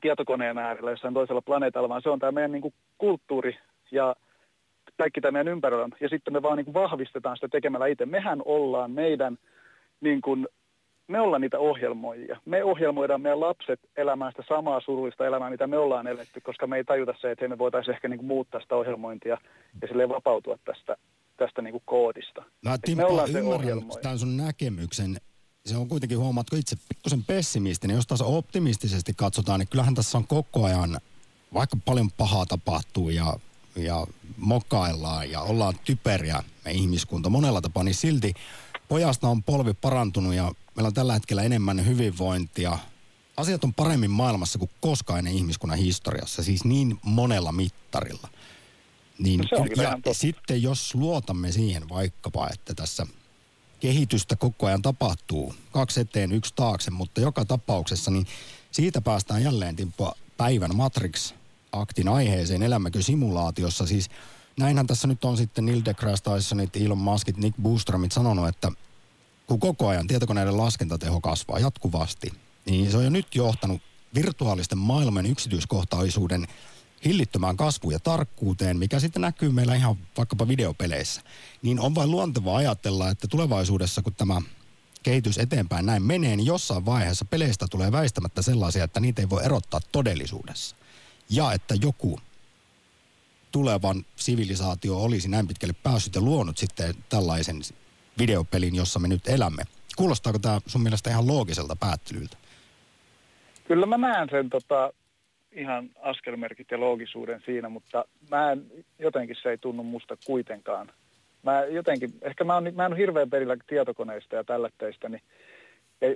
tietokoneen äärellä, jossain toisella planeetalla, vaan se on tämä meidän niin kuin, kulttuuri ja kaikki tämä meidän ympärillä on. Ja sitten me vaan niin vahvistetaan sitä tekemällä itse. Mehän ollaan meidän, niin kuin, me ollaan niitä ohjelmoijia. Me ohjelmoidaan meidän lapset elämään sitä samaa surullista elämää, mitä me ollaan eletty, koska me ei tajuta se, että me voitaisiin ehkä niin kuin muuttaa sitä ohjelmointia ja sille vapautua tästä, tästä niin kuin koodista. Mä Timppa, me ollaan ymmärrän tämän sun näkemyksen. Se on kuitenkin, huomaatko itse pikkusen pessimistinen. Jos taas optimistisesti katsotaan, niin kyllähän tässä on koko ajan, vaikka paljon pahaa tapahtuu ja ja mokaillaan ja ollaan typeriä me ihmiskunta monella tapaa, niin silti pojasta on polvi parantunut ja meillä on tällä hetkellä enemmän hyvinvointia. Asiat on paremmin maailmassa kuin koskaan ennen ihmiskunnan historiassa, siis niin monella mittarilla. Niin, no ja sitten jos luotamme siihen vaikkapa, että tässä kehitystä koko ajan tapahtuu, kaksi eteen, yksi taakse, mutta joka tapauksessa, niin siitä päästään jälleen Timppa päivän Matrix aktin aiheeseen, elämmekö simulaatiossa. Siis näinhän tässä nyt on sitten Neil deGrasse Tysonit, Elon Muskit, Nick Boostramit sanonut, että kun koko ajan tietokoneiden laskentateho kasvaa jatkuvasti, niin se on jo nyt johtanut virtuaalisten maailman yksityiskohtaisuuden hillittömään kasvuun ja tarkkuuteen, mikä sitten näkyy meillä ihan vaikkapa videopeleissä, niin on vain luontevaa ajatella, että tulevaisuudessa kun tämä kehitys eteenpäin näin menee, niin jossain vaiheessa peleistä tulee väistämättä sellaisia, että niitä ei voi erottaa todellisuudessa. Ja että joku tulevan sivilisaatio olisi näin pitkälle päässyt ja luonut sitten tällaisen videopelin, jossa me nyt elämme. Kuulostaako tämä sun mielestä ihan loogiselta päättelyltä? Kyllä mä näen sen tota, ihan askelmerkit ja loogisuuden siinä, mutta mä en, jotenkin se ei tunnu musta kuitenkaan. Mä jotenkin, ehkä mä, on, mä en ole hirveän perillä tietokoneista ja tällätteistä, niin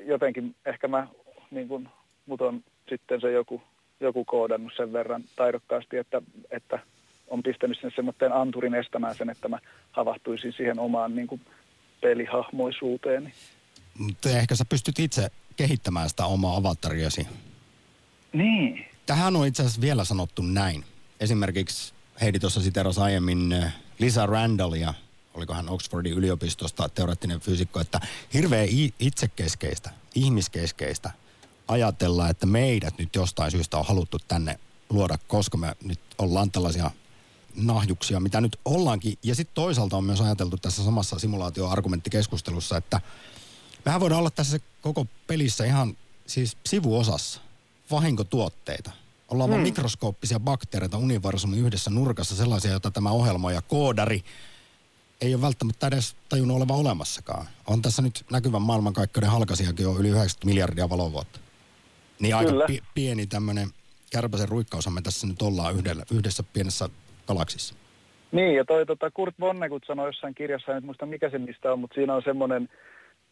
jotenkin ehkä mä, niin kun, mut on sitten se joku, joku koodannut sen verran taidokkaasti, että, että on pistänyt sen semmoinen anturin estämään sen, että mä havahtuisin siihen omaan niin kuin pelihahmoisuuteeni. Mutta ehkä sä pystyt itse kehittämään sitä omaa avatariasi. Niin. Tähän on itse asiassa vielä sanottu näin. Esimerkiksi Heidi tuossa siteras aiemmin äh, Lisa Randallia, oliko hän Oxfordin yliopistosta teoreettinen fyysikko, että hirveän itsekeskeistä, ihmiskeskeistä ajatella, että meidät nyt jostain syystä on haluttu tänne luoda, koska me nyt ollaan tällaisia nahjuksia, mitä nyt ollaankin. Ja sitten toisaalta on myös ajateltu tässä samassa simulaatioargumenttikeskustelussa, että mehän voidaan olla tässä koko pelissä ihan siis sivuosassa vahinkotuotteita. Ollaan hmm. vaan mikroskooppisia bakteereita universumin yhdessä nurkassa, sellaisia, joita tämä ohjelma ja koodari ei ole välttämättä edes tajunnut olevan olemassakaan. On tässä nyt näkyvän maailmankaikkeuden halkasiakin jo yli 90 miljardia valovuotta. Niin aika pi- pieni tämmöinen kärpäsen ruikkaushan me tässä nyt ollaan yhdellä, yhdessä pienessä galaksissa. Niin, ja toi tota, Kurt Vonnegut sanoi jossain kirjassa, en muista mikä se mistä on, mutta siinä on semmoinen,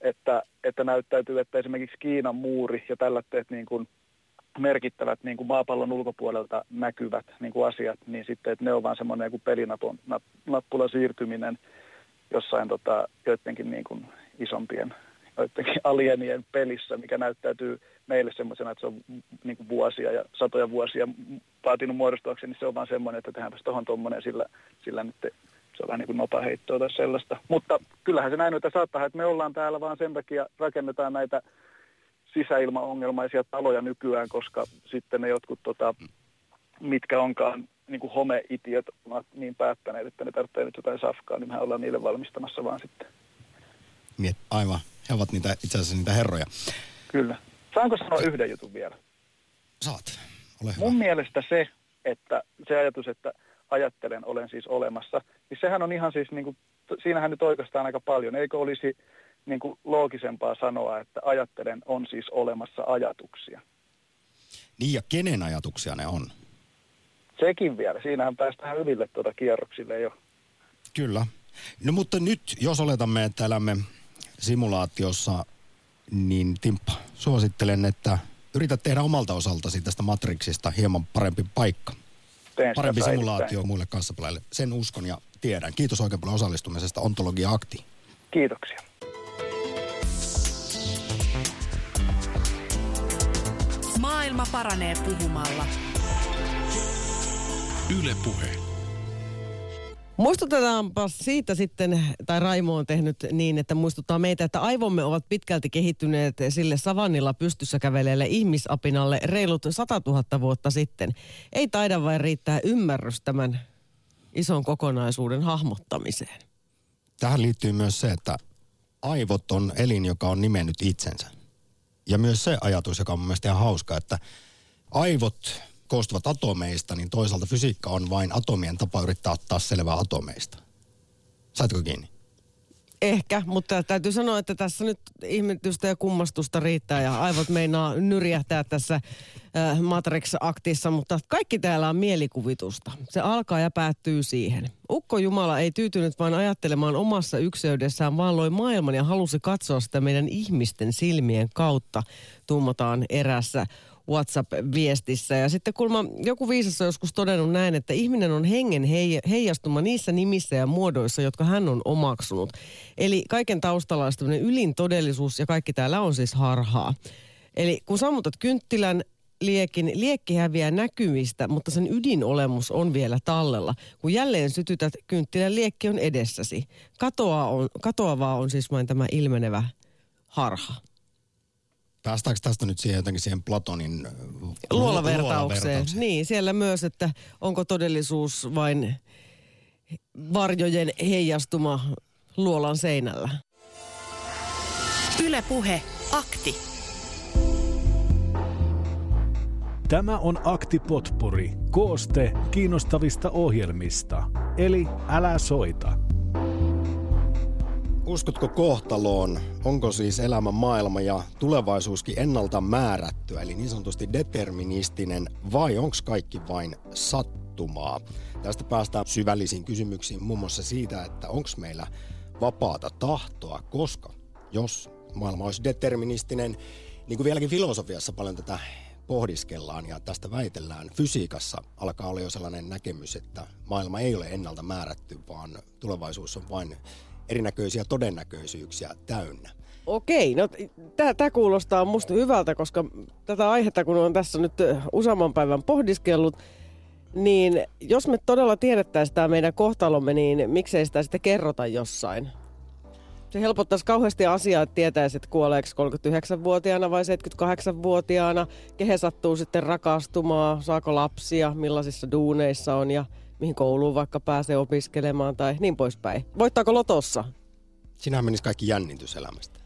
että, että näyttäytyy, että esimerkiksi Kiinan muuri ja tällaiset niin kuin merkittävät niin kuin maapallon ulkopuolelta näkyvät niin kuin asiat, niin sitten, että ne on vaan semmoinen joku pelinapun nappula siirtyminen jossain tota, joidenkin niin kuin isompien alienien pelissä, mikä näyttäytyy meille semmoisena, että se on niin kuin vuosia ja satoja vuosia vaatinut muodostuakseen, niin se on vaan semmoinen, että tehdäänpäs tuohon tuommoinen, sillä, sillä nyt se on vähän niin kuin nopaheittoa tai sellaista. Mutta kyllähän se näin, että saattaa, että me ollaan täällä vaan sen takia, rakennetaan näitä sisäilmaongelmaisia taloja nykyään, koska sitten ne jotkut, tota, mitkä onkaan niin kuin homeitiöt ovat niin päättäneet, että ne tarvitsee nyt jotain safkaa, niin mehän ollaan niille valmistamassa vaan sitten. Niin, aivan. He ovat niitä, itse asiassa niitä herroja. Kyllä. Saanko sanoa yhden jutun vielä? Saat. Ole hyvä. Mun mielestä se, että se ajatus, että ajattelen, olen siis olemassa, niin sehän on ihan siis, niin kuin, siinähän nyt oikeastaan aika paljon. Eikö olisi niin kuin loogisempaa sanoa, että ajattelen, on siis olemassa ajatuksia? Niin ja kenen ajatuksia ne on? Sekin vielä. Siinähän päästään ylille tuota kierroksille jo. Kyllä. No mutta nyt, jos oletamme, että elämme simulaatiossa, niin Timppa, suosittelen, että yrität tehdä omalta osaltasi tästä Matrixista hieman parempi paikka. Teen Parempi simulaatio muille kanssapelaille. Sen uskon ja tiedän. Kiitos oikein paljon osallistumisesta Ontologia Akti. Kiitoksia. Maailma paranee puhumalla. Yle Puhe. Muistutetaanpa siitä sitten, tai Raimo on tehnyt niin, että muistuttaa meitä, että aivomme ovat pitkälti kehittyneet sille savannilla pystyssä käveleelle ihmisapinalle reilut 100 000 vuotta sitten. Ei taida vain riittää ymmärrys tämän ison kokonaisuuden hahmottamiseen. Tähän liittyy myös se, että aivot on elin, joka on nimennyt itsensä. Ja myös se ajatus, joka on mun mielestä ihan hauska, että aivot koostuvat atomeista, niin toisaalta fysiikka on vain atomien tapa yrittää ottaa selvää atomeista. Saitko kiinni? Ehkä, mutta täytyy sanoa, että tässä nyt ihmetystä ja kummastusta riittää ja aivot meinaa nyrjähtää tässä äh, Matrix-aktissa, mutta kaikki täällä on mielikuvitusta. Se alkaa ja päättyy siihen. Ukko Jumala ei tyytynyt vain ajattelemaan omassa ykseydessään, vaan loi maailman ja halusi katsoa sitä meidän ihmisten silmien kautta, tummotaan erässä WhatsApp-viestissä. Ja sitten kulma joku viisas on joskus todennut näin, että ihminen on hengen heijastuma niissä nimissä ja muodoissa, jotka hän on omaksunut. Eli kaiken taustalla on tämmöinen ylin todellisuus ja kaikki täällä on siis harhaa. Eli kun sammutat kynttilän, liekin, liekki häviää näkymistä, mutta sen ydinolemus on vielä tallella. Kun jälleen sytytät, kynttilän liekki on edessäsi. Katoa on, katoavaa on siis vain tämä ilmenevä harha. Päästäänkö tästä nyt siihen jotenkin siihen Platonin äh, Luolavertaukseen. Niin, siellä myös, että onko todellisuus vain varjojen heijastuma luolan seinällä. Ylepuhe akti. Tämä on Akti Potpuri, kooste kiinnostavista ohjelmista. Eli älä soita. Uskotko kohtaloon? Onko siis elämä, maailma ja tulevaisuuskin ennalta määrättyä, eli niin sanotusti deterministinen, vai onko kaikki vain sattumaa? Tästä päästään syvällisiin kysymyksiin, muun muassa siitä, että onko meillä vapaata tahtoa, koska jos maailma olisi deterministinen, niin kuin vieläkin filosofiassa paljon tätä pohdiskellaan ja tästä väitellään. Fysiikassa alkaa olla jo sellainen näkemys, että maailma ei ole ennalta määrätty, vaan tulevaisuus on vain erinäköisiä todennäköisyyksiä täynnä. Okei, no tämä kuulostaa musta hyvältä, koska tätä aihetta kun on tässä nyt useamman päivän pohdiskellut, niin jos me todella tiedettäisiin tämä meidän kohtalomme, niin miksei sitä sitten kerrota jossain? Se helpottaisi kauheasti asiaa, että tietäisi, että kuoleeko 39-vuotiaana vai 78-vuotiaana, kehen sattuu sitten rakastumaan, saako lapsia, millaisissa duuneissa on ja mihin kouluun vaikka pääsee opiskelemaan tai niin poispäin. Voittaako lotossa? Sinähän menisi kaikki jännitys elämästä.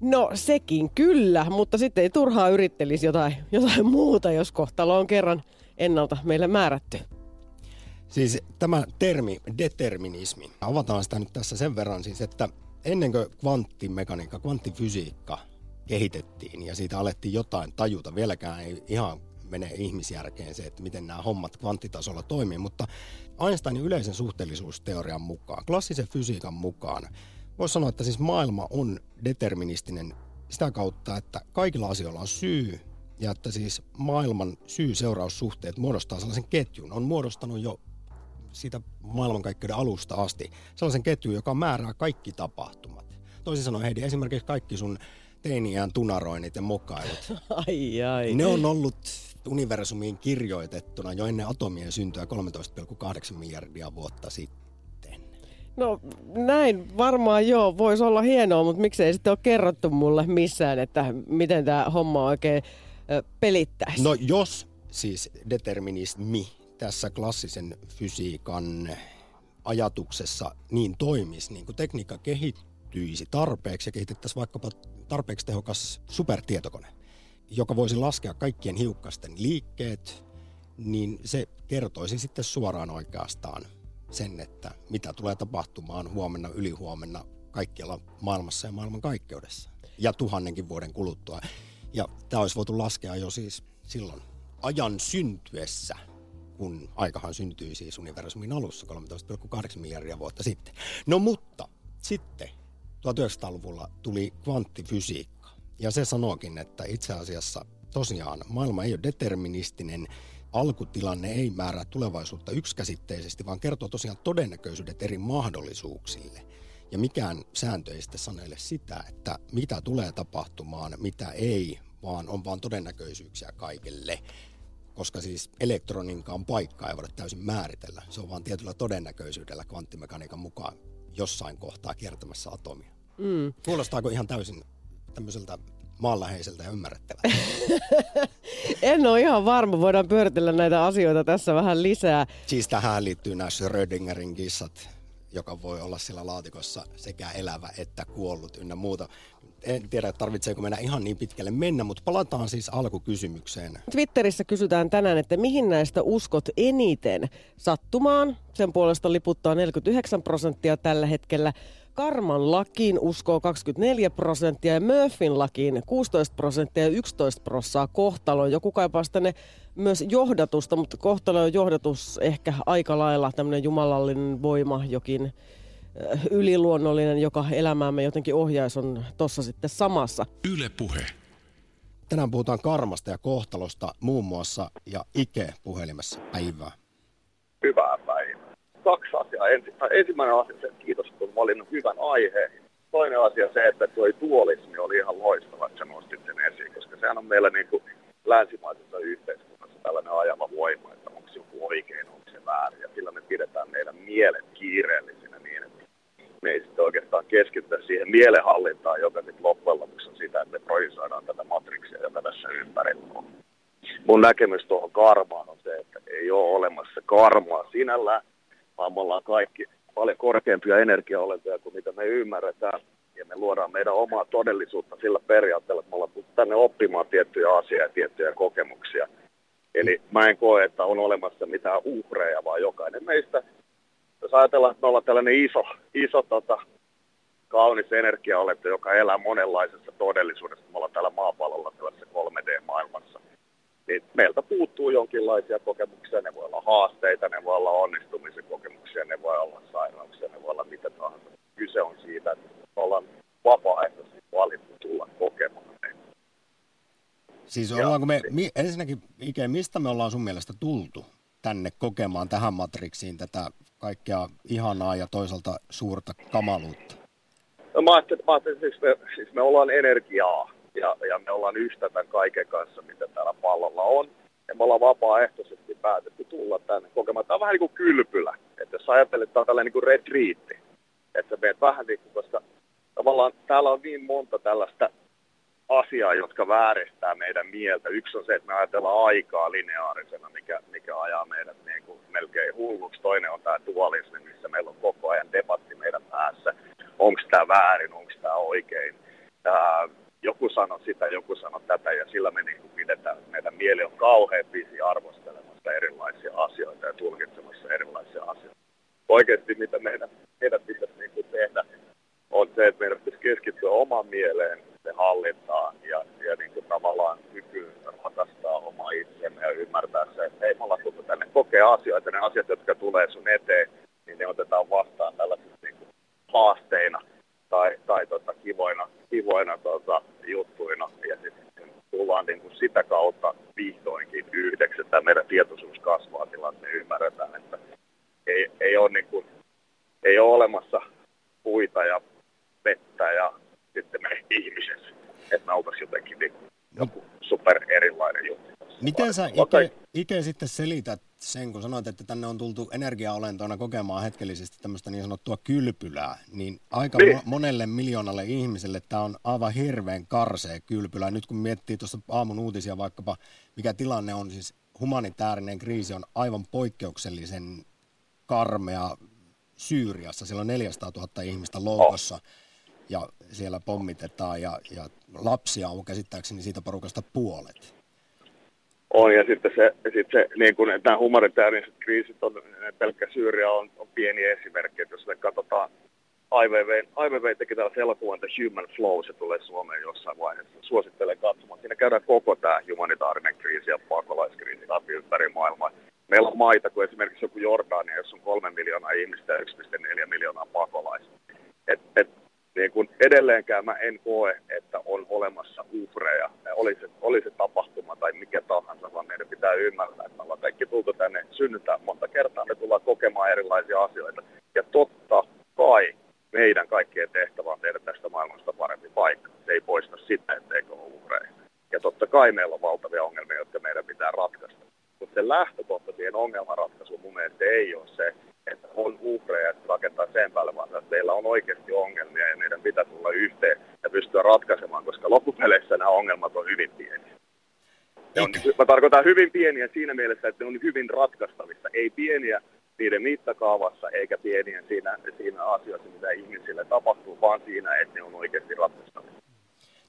No sekin kyllä, mutta sitten ei turhaa yrittelisi jotain, jotain muuta, jos kohtalo on kerran ennalta meille määrätty. Siis tämä termi determinismi, avataan sitä nyt tässä sen verran siis, että ennen kuin kvanttimekaniikka, kvanttifysiikka kehitettiin ja siitä alettiin jotain tajuta, vieläkään ei ihan mene ihmisjärkeen se, että miten nämä hommat kvanttitasolla toimii, mutta Einsteinin yleisen suhteellisuusteorian mukaan, klassisen fysiikan mukaan, voisi sanoa, että siis maailma on deterministinen sitä kautta, että kaikilla asioilla on syy ja että siis maailman syy-seuraussuhteet muodostaa sellaisen ketjun, on muodostanut jo siitä maailmankaikkeuden alusta asti sellaisen ketjun, joka määrää kaikki tapahtumat. Toisin sanoen Heidi, esimerkiksi kaikki sun teiniään tunaroinnit ja mokailut. Ai ai. Ne on ollut universumiin kirjoitettuna jo ennen atomien syntyä 13,8 miljardia vuotta sitten. No näin varmaan joo, voisi olla hienoa, mutta miksei sitten ole kerrottu mulle missään, että miten tämä homma oikein pelittäisi. No jos siis determinismi tässä klassisen fysiikan ajatuksessa niin toimisi, niin kuin tekniikka kehittyisi tarpeeksi ja kehitettäisiin vaikkapa tarpeeksi tehokas supertietokone, joka voisi laskea kaikkien hiukkasten liikkeet, niin se kertoisi sitten suoraan oikeastaan sen, että mitä tulee tapahtumaan huomenna, ylihuomenna kaikkialla maailmassa ja maailman kaikkeudessa. Ja tuhannenkin vuoden kuluttua. Ja tämä olisi voitu laskea jo siis silloin ajan syntyessä, kun aikahan syntyi siis universumin alussa 13,8 miljardia vuotta sitten. No mutta sitten 1900-luvulla tuli kvanttifysiikka. Ja se sanookin, että itse asiassa tosiaan maailma ei ole deterministinen, alkutilanne ei määrää tulevaisuutta yksikäsitteisesti, vaan kertoo tosiaan todennäköisyydet eri mahdollisuuksille. Ja mikään sääntö ei sitten sanele sitä, että mitä tulee tapahtumaan, mitä ei, vaan on vaan todennäköisyyksiä kaikille. Koska siis elektroninkaan paikkaa ei voida täysin määritellä. Se on vaan tietyllä todennäköisyydellä kvanttimekaniikan mukaan jossain kohtaa kiertämässä atomia. Mm. Kuulostaako ihan täysin tämmöiseltä maanläheiseltä ja ymmärrettävältä? en ole ihan varma. Voidaan pyöritellä näitä asioita tässä vähän lisää. Siis tähän liittyy nämä Schrödingerin kissat, joka voi olla sillä laatikossa sekä elävä että kuollut ynnä muuta. En tiedä, tarvitseeko mennä ihan niin pitkälle mennä, mutta palataan siis alkukysymykseen. Twitterissä kysytään tänään, että mihin näistä uskot eniten sattumaan. Sen puolesta liputtaa 49 prosenttia tällä hetkellä. Karman lakiin uskoo 24 prosenttia ja Murphyn lakiin 16 prosenttia ja 11 prosenttia kohtaloon. Joku kaipaa tänne myös johdatusta, mutta kohtalon johdatus ehkä aika lailla tämmöinen jumalallinen voima, jokin äh, yliluonnollinen, joka elämäämme jotenkin ohjaisi, on tuossa sitten samassa. Yle puhe. Tänään puhutaan karmasta ja kohtalosta muun muassa ja Ike puhelimessa päivää. Hyvää päivää. Kaksi asiaa. Ensi, ensimmäinen asia se, että kiitos kun valinnut hyvän aiheen. Toinen asia se, että tuo dualismi oli ihan loistava, että sä nostit sen esiin, koska sehän on meillä niin kuin länsimaisessa yhteiskunnassa tällainen ajava voima, että onko joku oikein, onko se väärin. Ja sillä me pidetään meidän mielet kiireellisinä niin, että me ei sitten oikeastaan keskitytä siihen mielenhallintaan, joka sitten loppujen lopuksi on sitä, että me projisoidaan tätä matriikkaa mun näkemys tuohon karmaan on se, että ei ole olemassa karmaa sinällään, vaan me ollaan kaikki paljon korkeampia energiaolentoja kuin mitä me ymmärretään. Ja me luodaan meidän omaa todellisuutta sillä periaatteella, että me ollaan tänne oppimaan tiettyjä asioita ja tiettyjä kokemuksia. Eli mä en koe, että on olemassa mitään uhreja, vaan jokainen meistä, jos ajatellaan, että me ollaan tällainen iso, iso tota, kaunis energiaolento, joka elää monenlaisessa todellisuudessa. Me ollaan täällä maapallolla tällaisessa 3D-maailmassa. Niin meiltä puuttuu jonkinlaisia kokemuksia. Ne voi olla haasteita, ne voi olla onnistumisen kokemuksia, ne voi olla sairauksia, ne voi olla mitä tahansa. Kyse on siitä, että me ollaan vapaaehtoisesti valittu tulla kokemaan ne. Siis ollaanko me, mi, ensinnäkin Ike, mistä me ollaan sun mielestä tultu tänne kokemaan tähän matriksiin tätä kaikkea ihanaa ja toisaalta suurta kamaluutta? No mä ajattelin, mä ajattelin siis, me, siis me ollaan energiaa ja, ja me ollaan yhtä tämän kaiken kanssa, mitä täällä pallolla on. Ja me ollaan vapaaehtoisesti päätetty tulla tänne kokemaan. Tämä on vähän niin kuin kylpylä. Että jos ajattelet, että tämä on tällainen niin kuin retriitti, että sä meet vähän niin kuin, koska tavallaan täällä on niin monta tällaista asiaa, jotka vääristää meidän mieltä. Yksi on se, että me ajatellaan aikaa lineaarisena, mikä, mikä ajaa meidät niin kuin melkein hulluksi. Toinen on tämä dualismi, missä meillä on koko ajan debatti meidän päässä. Onko tämä väärin, onko tämä oikein. Ää, joku sanoo sitä, joku sanoo tätä ja sillä me niin kuin pidetään, että meidän mieli on kauhean visi arvostelemassa erilaisia asioita ja tulkitsemassa erilaisia asioita. Oikeasti mitä meidän, meidän pitäisi niin kuin tehdä on se, että meidän pitäisi keskittyä omaan mieleen, se hallintaan ja, ja niin kuin tavallaan kykyyn rakastaa omaa itseämme ja ymmärtää se, että ei me olla tullut tänne kokea asioita, ne asiat, jotka tulee sun eteen, niin ne otetaan vastaan tällaisina niin kuin haasteina tai, tai tota, kivoina, kivoina tota, juttuina. Ja sitten tullaan niin kuin sitä kautta vihdoinkin yhdeksi, että meidän tietoisuus kasvaa sillä, että me ymmärretään, että ei, ei, ole, niin kuin, ei ole olemassa puita ja vettä ja sitten me ihmiset, että me oltaisiin jotenkin niin joku super erilainen juttu. Miten sä Ike sitten selität sen, kun sanoit, että tänne on tultu energiaolentoina kokemaan hetkellisesti tämmöistä niin sanottua kylpylää, niin aika niin. monelle miljoonalle ihmiselle tämä on aivan hirveän karsea kylpylä. Nyt kun miettii tuossa aamun uutisia vaikkapa, mikä tilanne on, siis humanitaarinen kriisi on aivan poikkeuksellisen karmea Syyriassa. Siellä on 400 000 ihmistä loukossa. Oh ja siellä pommitetaan ja, ja lapsia on käsittääkseni siitä porukasta puolet. On ja sitten se, sitten se niin kuin, nämä humanitaariset kriisit on, pelkkä Syyria on, on pieni esimerkki, että jos me katsotaan IVV, IVV teki tällaisen elokuvan The Human Flow, se tulee Suomeen jossain vaiheessa. Suosittelen katsomaan. Siinä käydään koko tämä humanitaarinen kriisi ja pakolaiskriisi läpi ympäri maailmaa. Meillä on maita kuin esimerkiksi joku Jordania, jossa on kolme miljoonaa ihmistä ja 1,4 miljoonaa pakolaista. Et, et niin kuin edelleenkään mä en koe, että on olemassa uhreja. Oli se, oli se tapahtuma tai mikä tahansa, vaan meidän pitää ymmärtää, että me ollaan kaikki tultu tänne synnytään monta kertaa, me tullaan kokemaan erilaisia asioita. Ja totta kai meidän kaikkien tehtävä on tehdä tästä maailmasta parempi paikka. Se ei poista sitä, etteikö ole uhreja. Ja totta kai meillä on valtavia ongelmia, jotka meidän pitää ratkaista. Mutta se lähtökohta siihen ongelmanratkaisuun mun mielestä ei ole se, että on uhreja, että rakentaa sen päälle, vaan että meillä on oikeasti ongelmia ja meidän pitää tulla yhteen ja pystyä ratkaisemaan, koska loppupeleissä nämä ongelmat on hyvin pieniä. Ne on, mä tarkoitan hyvin pieniä siinä mielessä, että ne on hyvin ratkaistavissa, ei pieniä niiden mittakaavassa eikä pieniä siinä, siinä asioissa, mitä ihmisille tapahtuu, vaan siinä, että ne on oikeasti ratkaistavissa.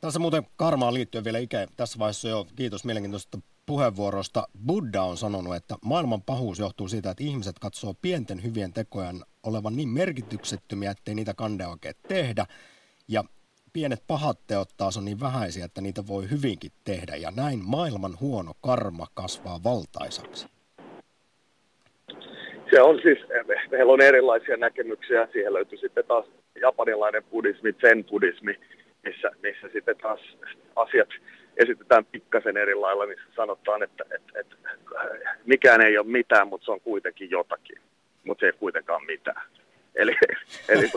Tässä muuten karmaan liittyen vielä ikä. Tässä vaiheessa jo kiitos mielenkiintoisesta puheenvuorosta. Buddha on sanonut, että maailman pahuus johtuu siitä, että ihmiset katsoo pienten hyvien tekojen olevan niin merkityksettömiä, ettei niitä kande oikein tehdä. Ja pienet pahat teot taas on niin vähäisiä, että niitä voi hyvinkin tehdä. Ja näin maailman huono karma kasvaa valtaisaksi. Se on siis, meillä on erilaisia näkemyksiä. Siihen löytyy sitten taas japanilainen buddhismi, zen-buddhismi, missä, missä sitten taas asiat esitetään pikkasen eri lailla, niin sanotaan, että, että, että mikään ei ole mitään, mutta se on kuitenkin jotakin. Mutta se ei kuitenkaan mitään. Eli, eli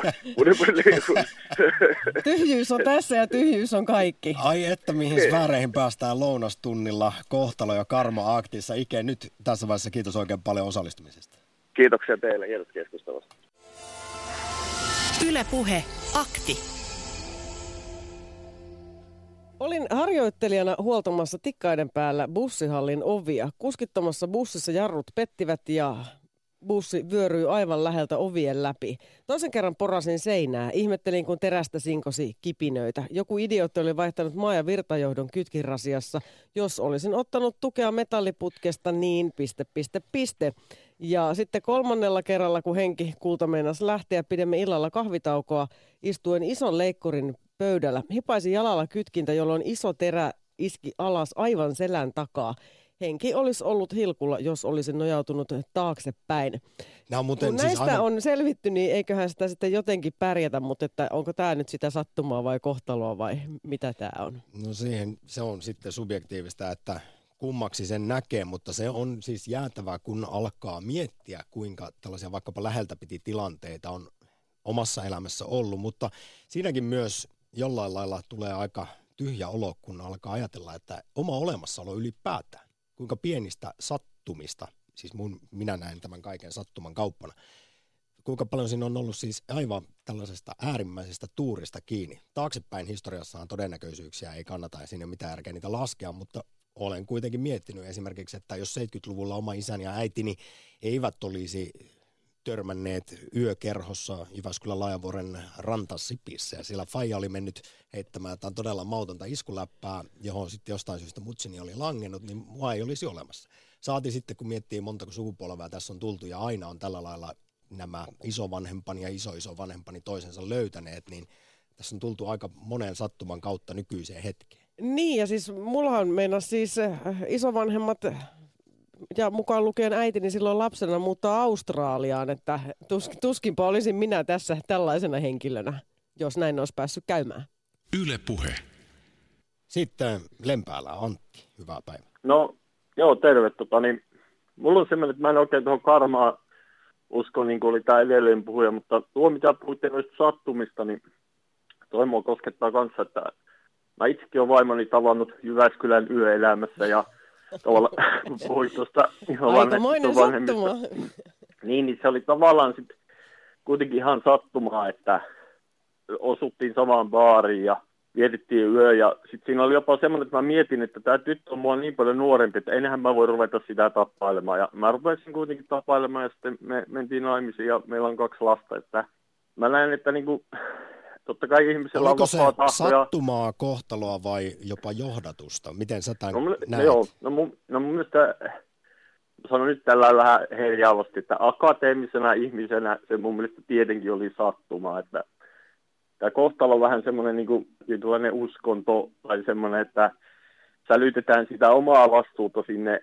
tyhjyys on tässä ja tyhjyys on kaikki. Ai että mihin niin. sfääreihin päästään lounastunnilla kohtalo- ja karma-aktissa. Ike, nyt tässä vaiheessa kiitos oikein paljon osallistumisesta. Kiitoksia teille, kiitos keskustelusta. Yle Puhe, akti. Olin harjoittelijana huoltamassa tikkaiden päällä bussihallin ovia. Kuskittomassa bussissa jarrut pettivät ja bussi vyöryi aivan läheltä ovien läpi. Toisen kerran porasin seinää. Ihmettelin, kun terästä sinkosi kipinöitä. Joku idiootti oli vaihtanut maa- ja virtajohdon kytkirasiassa. Jos olisin ottanut tukea metalliputkesta, niin piste, piste, piste. Ja sitten kolmannella kerralla, kun henki kulta meinasi lähteä, pidemme illalla kahvitaukoa, istuen ison leikkurin pöydällä. Hipaisin jalalla kytkintä, jolloin iso terä iski alas aivan selän takaa. Henki olisi ollut hilkulla, jos olisi nojautunut taaksepäin. Nämä on muuten Kun siis näistä aivan- on selvitty, niin eiköhän sitä sitten jotenkin pärjätä, mutta että onko tämä nyt sitä sattumaa vai kohtaloa vai mitä tämä on? No siihen se on sitten subjektiivista, että kummaksi sen näkee, mutta se on siis jäätävää, kun alkaa miettiä, kuinka tällaisia vaikkapa läheltä piti tilanteita on omassa elämässä ollut, mutta siinäkin myös jollain lailla tulee aika tyhjä olo, kun alkaa ajatella, että oma olemassaolo ylipäätään, kuinka pienistä sattumista, siis mun, minä näen tämän kaiken sattuman kauppana, kuinka paljon siinä on ollut siis aivan tällaisesta äärimmäisestä tuurista kiinni. Taaksepäin historiassahan todennäköisyyksiä ei kannata ja siinä ei ole mitään järkeä niitä laskea, mutta olen kuitenkin miettinyt esimerkiksi, että jos 70-luvulla oma isäni ja äitini eivät olisi törmänneet yökerhossa Jyväskylän Laajavuoren rantasipissä ja siellä Faija oli mennyt heittämään jotain todella mautonta iskuläppää, johon sitten jostain syystä mutsini oli langennut, niin mua ei olisi olemassa. Saati sitten, kun miettii montako sukupolvea tässä on tultu ja aina on tällä lailla nämä isovanhempani ja iso-isovanhempani toisensa löytäneet, niin tässä on tultu aika monen sattuman kautta nykyiseen hetkeen. Niin, ja siis mullahan meinas siis äh, isovanhemmat ja mukaan lukien äitini silloin lapsena muuttaa Australiaan, että tus, tuskinpa olisin minä tässä tällaisena henkilönä, jos näin olisi päässyt käymään. Yle Puhe. Sitten Lempäälä Antti, hyvää päivää. No, joo, terve. Tota, niin, mulla on semmoinen, että mä en oikein tuohon karmaan usko, niin kuin oli tämä edellinen puhuja, mutta tuo mitä puhuitte noista sattumista, niin toi mua koskettaa kanssa, että mä itsekin olen vaimoni tavannut Jyväskylän yöelämässä ja tavallaan kun puhuin tuosta Aikamoinen isovanhemmista- sattuma. niin, niin se oli tavallaan sitten kuitenkin ihan sattumaa, että osuttiin samaan baariin ja vietettiin yö. Ja sitten siinä oli jopa semmoinen, että mä mietin, että tämä tyttö on mua niin paljon nuorempi, että enhän mä voi ruveta sitä tappailemaan. Ja mä rupesin kuitenkin tappailemaan ja sitten me mentiin naimisiin ja meillä on kaksi lasta. Että mä näen, että niinku, totta kai ihmisellä Oliko on se vapaa tahto. ja- sattumaa, kohtaloa vai jopa johdatusta? Miten sä tämän No, mun- no näet? joo, no mun, no mun mielestä, sanon nyt tällä vähän herjaavasti, että akateemisena ihmisenä se mun mielestä tietenkin oli sattumaa, että tämä kohtalo on vähän semmoinen niin kuin, uskonto tai semmoinen, että sälytetään sitä omaa vastuuta sinne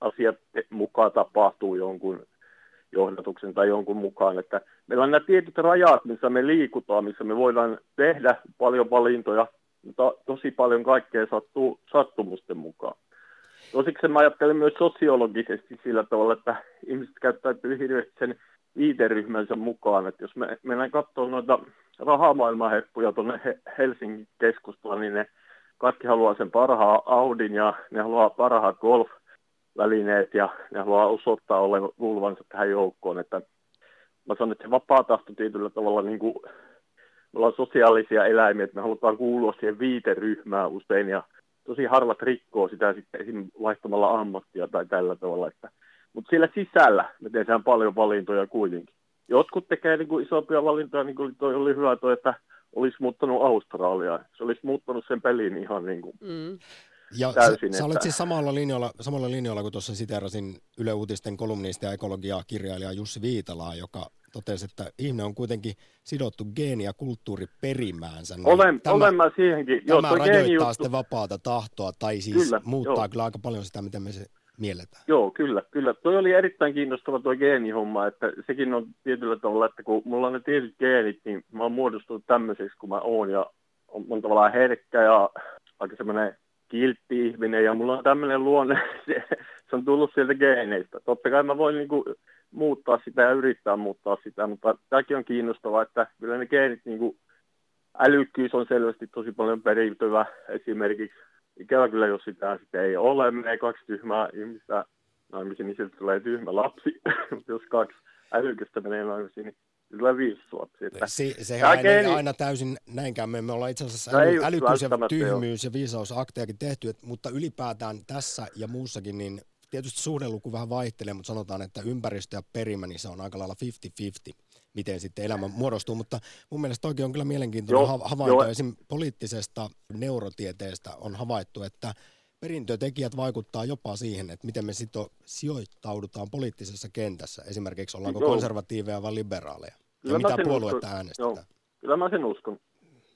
asiat mukaan tapahtuu jonkun johdatuksen tai jonkun mukaan, että meillä on nämä tietyt rajat, missä me liikutaan, missä me voidaan tehdä paljon valintoja, mutta tosi paljon kaikkea sattuu sattumusten mukaan. Tosiksi mä ajattelen myös sosiologisesti sillä tavalla, että ihmiset käyttäytyy hirveästi sen viiteryhmänsä mukaan. Että jos me mennään katsomaan noita rahamaailmanheppuja tuonne He- Helsingin keskustaan, niin ne kaikki haluaa sen parhaan Audin ja ne haluaa parhaat golf-välineet ja ne haluaa osoittaa olevan kuuluvansa tähän joukkoon. Että mä sanon, että se vapaa tahto tietyllä tavalla niin kuin, me ollaan sosiaalisia eläimiä, että me halutaan kuulua siihen viiteryhmään usein ja tosi harvat rikkoo sitä sitten esim. vaihtamalla ammattia tai tällä tavalla. Että, mutta siellä sisällä me tehdään paljon valintoja kuitenkin. Jotkut tekee niin kuin isompia valintoja, niin kuin toi oli hyvä toi, että olisi muuttanut Australiaan. Se olisi muuttanut sen pelin ihan niin kuin Mm. Ja täysin, sä, sä olet siis samalla linjalla, samalla linjalla kuin tuossa siterasin Yle Uutisten kolumnisti ja ekologia kirjailija Jussi Viitalaa, joka totesi, että ihminen on kuitenkin sidottu geeni- ja kulttuuriperimäänsä. Niin Olen, olen mä siihenkin. Joo, tämä rajoittaa sitten vapaata tahtoa, tai siis Kyllä, muuttaa joo. kyllä aika paljon sitä, miten me se mielletään. Joo, kyllä, kyllä. Toi oli erittäin kiinnostava tuo geenihomma, että sekin on tietyllä tavalla, että kun mulla on ne tietyt geenit, niin mä oon muodostunut tämmöiseksi kuin mä oon ja on, on tavallaan herkkä ja aika semmoinen kiltti ihminen ja mulla on tämmöinen luonne, se, se on tullut sieltä geeneistä. Totta kai mä voin niinku muuttaa sitä ja yrittää muuttaa sitä, mutta tämäkin on kiinnostavaa, että kyllä ne geenit niinku, älykkyys on selvästi tosi paljon periytyvä esimerkiksi. Ikävä kyllä, jos sitä, sitä ei ole, menee kaksi tyhmää ihmistä naimisiin, niin sieltä tulee tyhmä lapsi. Jos kaksi älykästä menee naimisiin, niin tulee viisi lapsia. Että Si, se tää ei geeni- aina, aina täysin näinkään. Me, me ollaan itse asiassa No äly, älykyys ja tyhmyys ja viisausaktejakin tehty, et, mutta ylipäätään tässä ja muussakin, niin tietysti suhdeluku vähän vaihtelee, mutta sanotaan, että ympäristö ja perimä, niin se on aika lailla 50-50, miten sitten elämä muodostuu. Mutta mun mielestä toikin on kyllä mielenkiintoinen Joo, ha- havainto. Esim. poliittisesta neurotieteestä on havaittu, että perintötekijät vaikuttaa jopa siihen, että miten me sito, sijoittaudutaan poliittisessa kentässä. Esimerkiksi ollaanko Joo. konservatiiveja vai liberaaleja. Ja Kyllä mä mitä puoluetta uskon. äänestetään. Joo, kyllä mä sen uskon.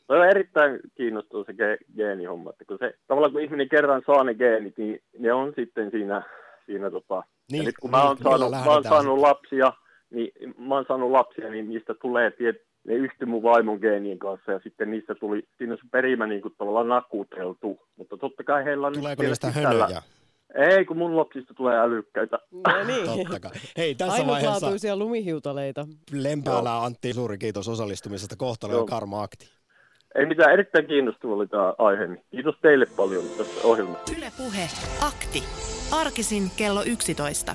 Se on erittäin kiinnostava se ge- geenihomma, että kun se, tavallaan kun ihminen kerran saa ne geenit, niin ne on sitten siinä, siinä tota, Niin, ja nyt kun niin, mä oon niillä saanut, mä oon saanut lapsia, niin mä oon saanut lapsia, niin niistä tulee, tiet, ne yhtyi mun vaimon geenien kanssa ja sitten niistä tuli, siinä on se perimä niin kuin tavallaan nakuteltu, mutta totta kai heillä on Tuleeko niistä hönöjä? Ei, kun mun lapsista tulee älykkäitä. No niin. Totta kai. Hei, tässä vaiheessa Ainutlaatuisia lumihiutaleita. Lempäälä Antti, suuri kiitos osallistumisesta. Kohtalo ja Joo. karma akti. Ei mitään, erittäin kiinnostava oli tämä aihe. Kiitos teille paljon tästä ohjelmasta. Yle Puhe. Akti. Arkisin kello 11.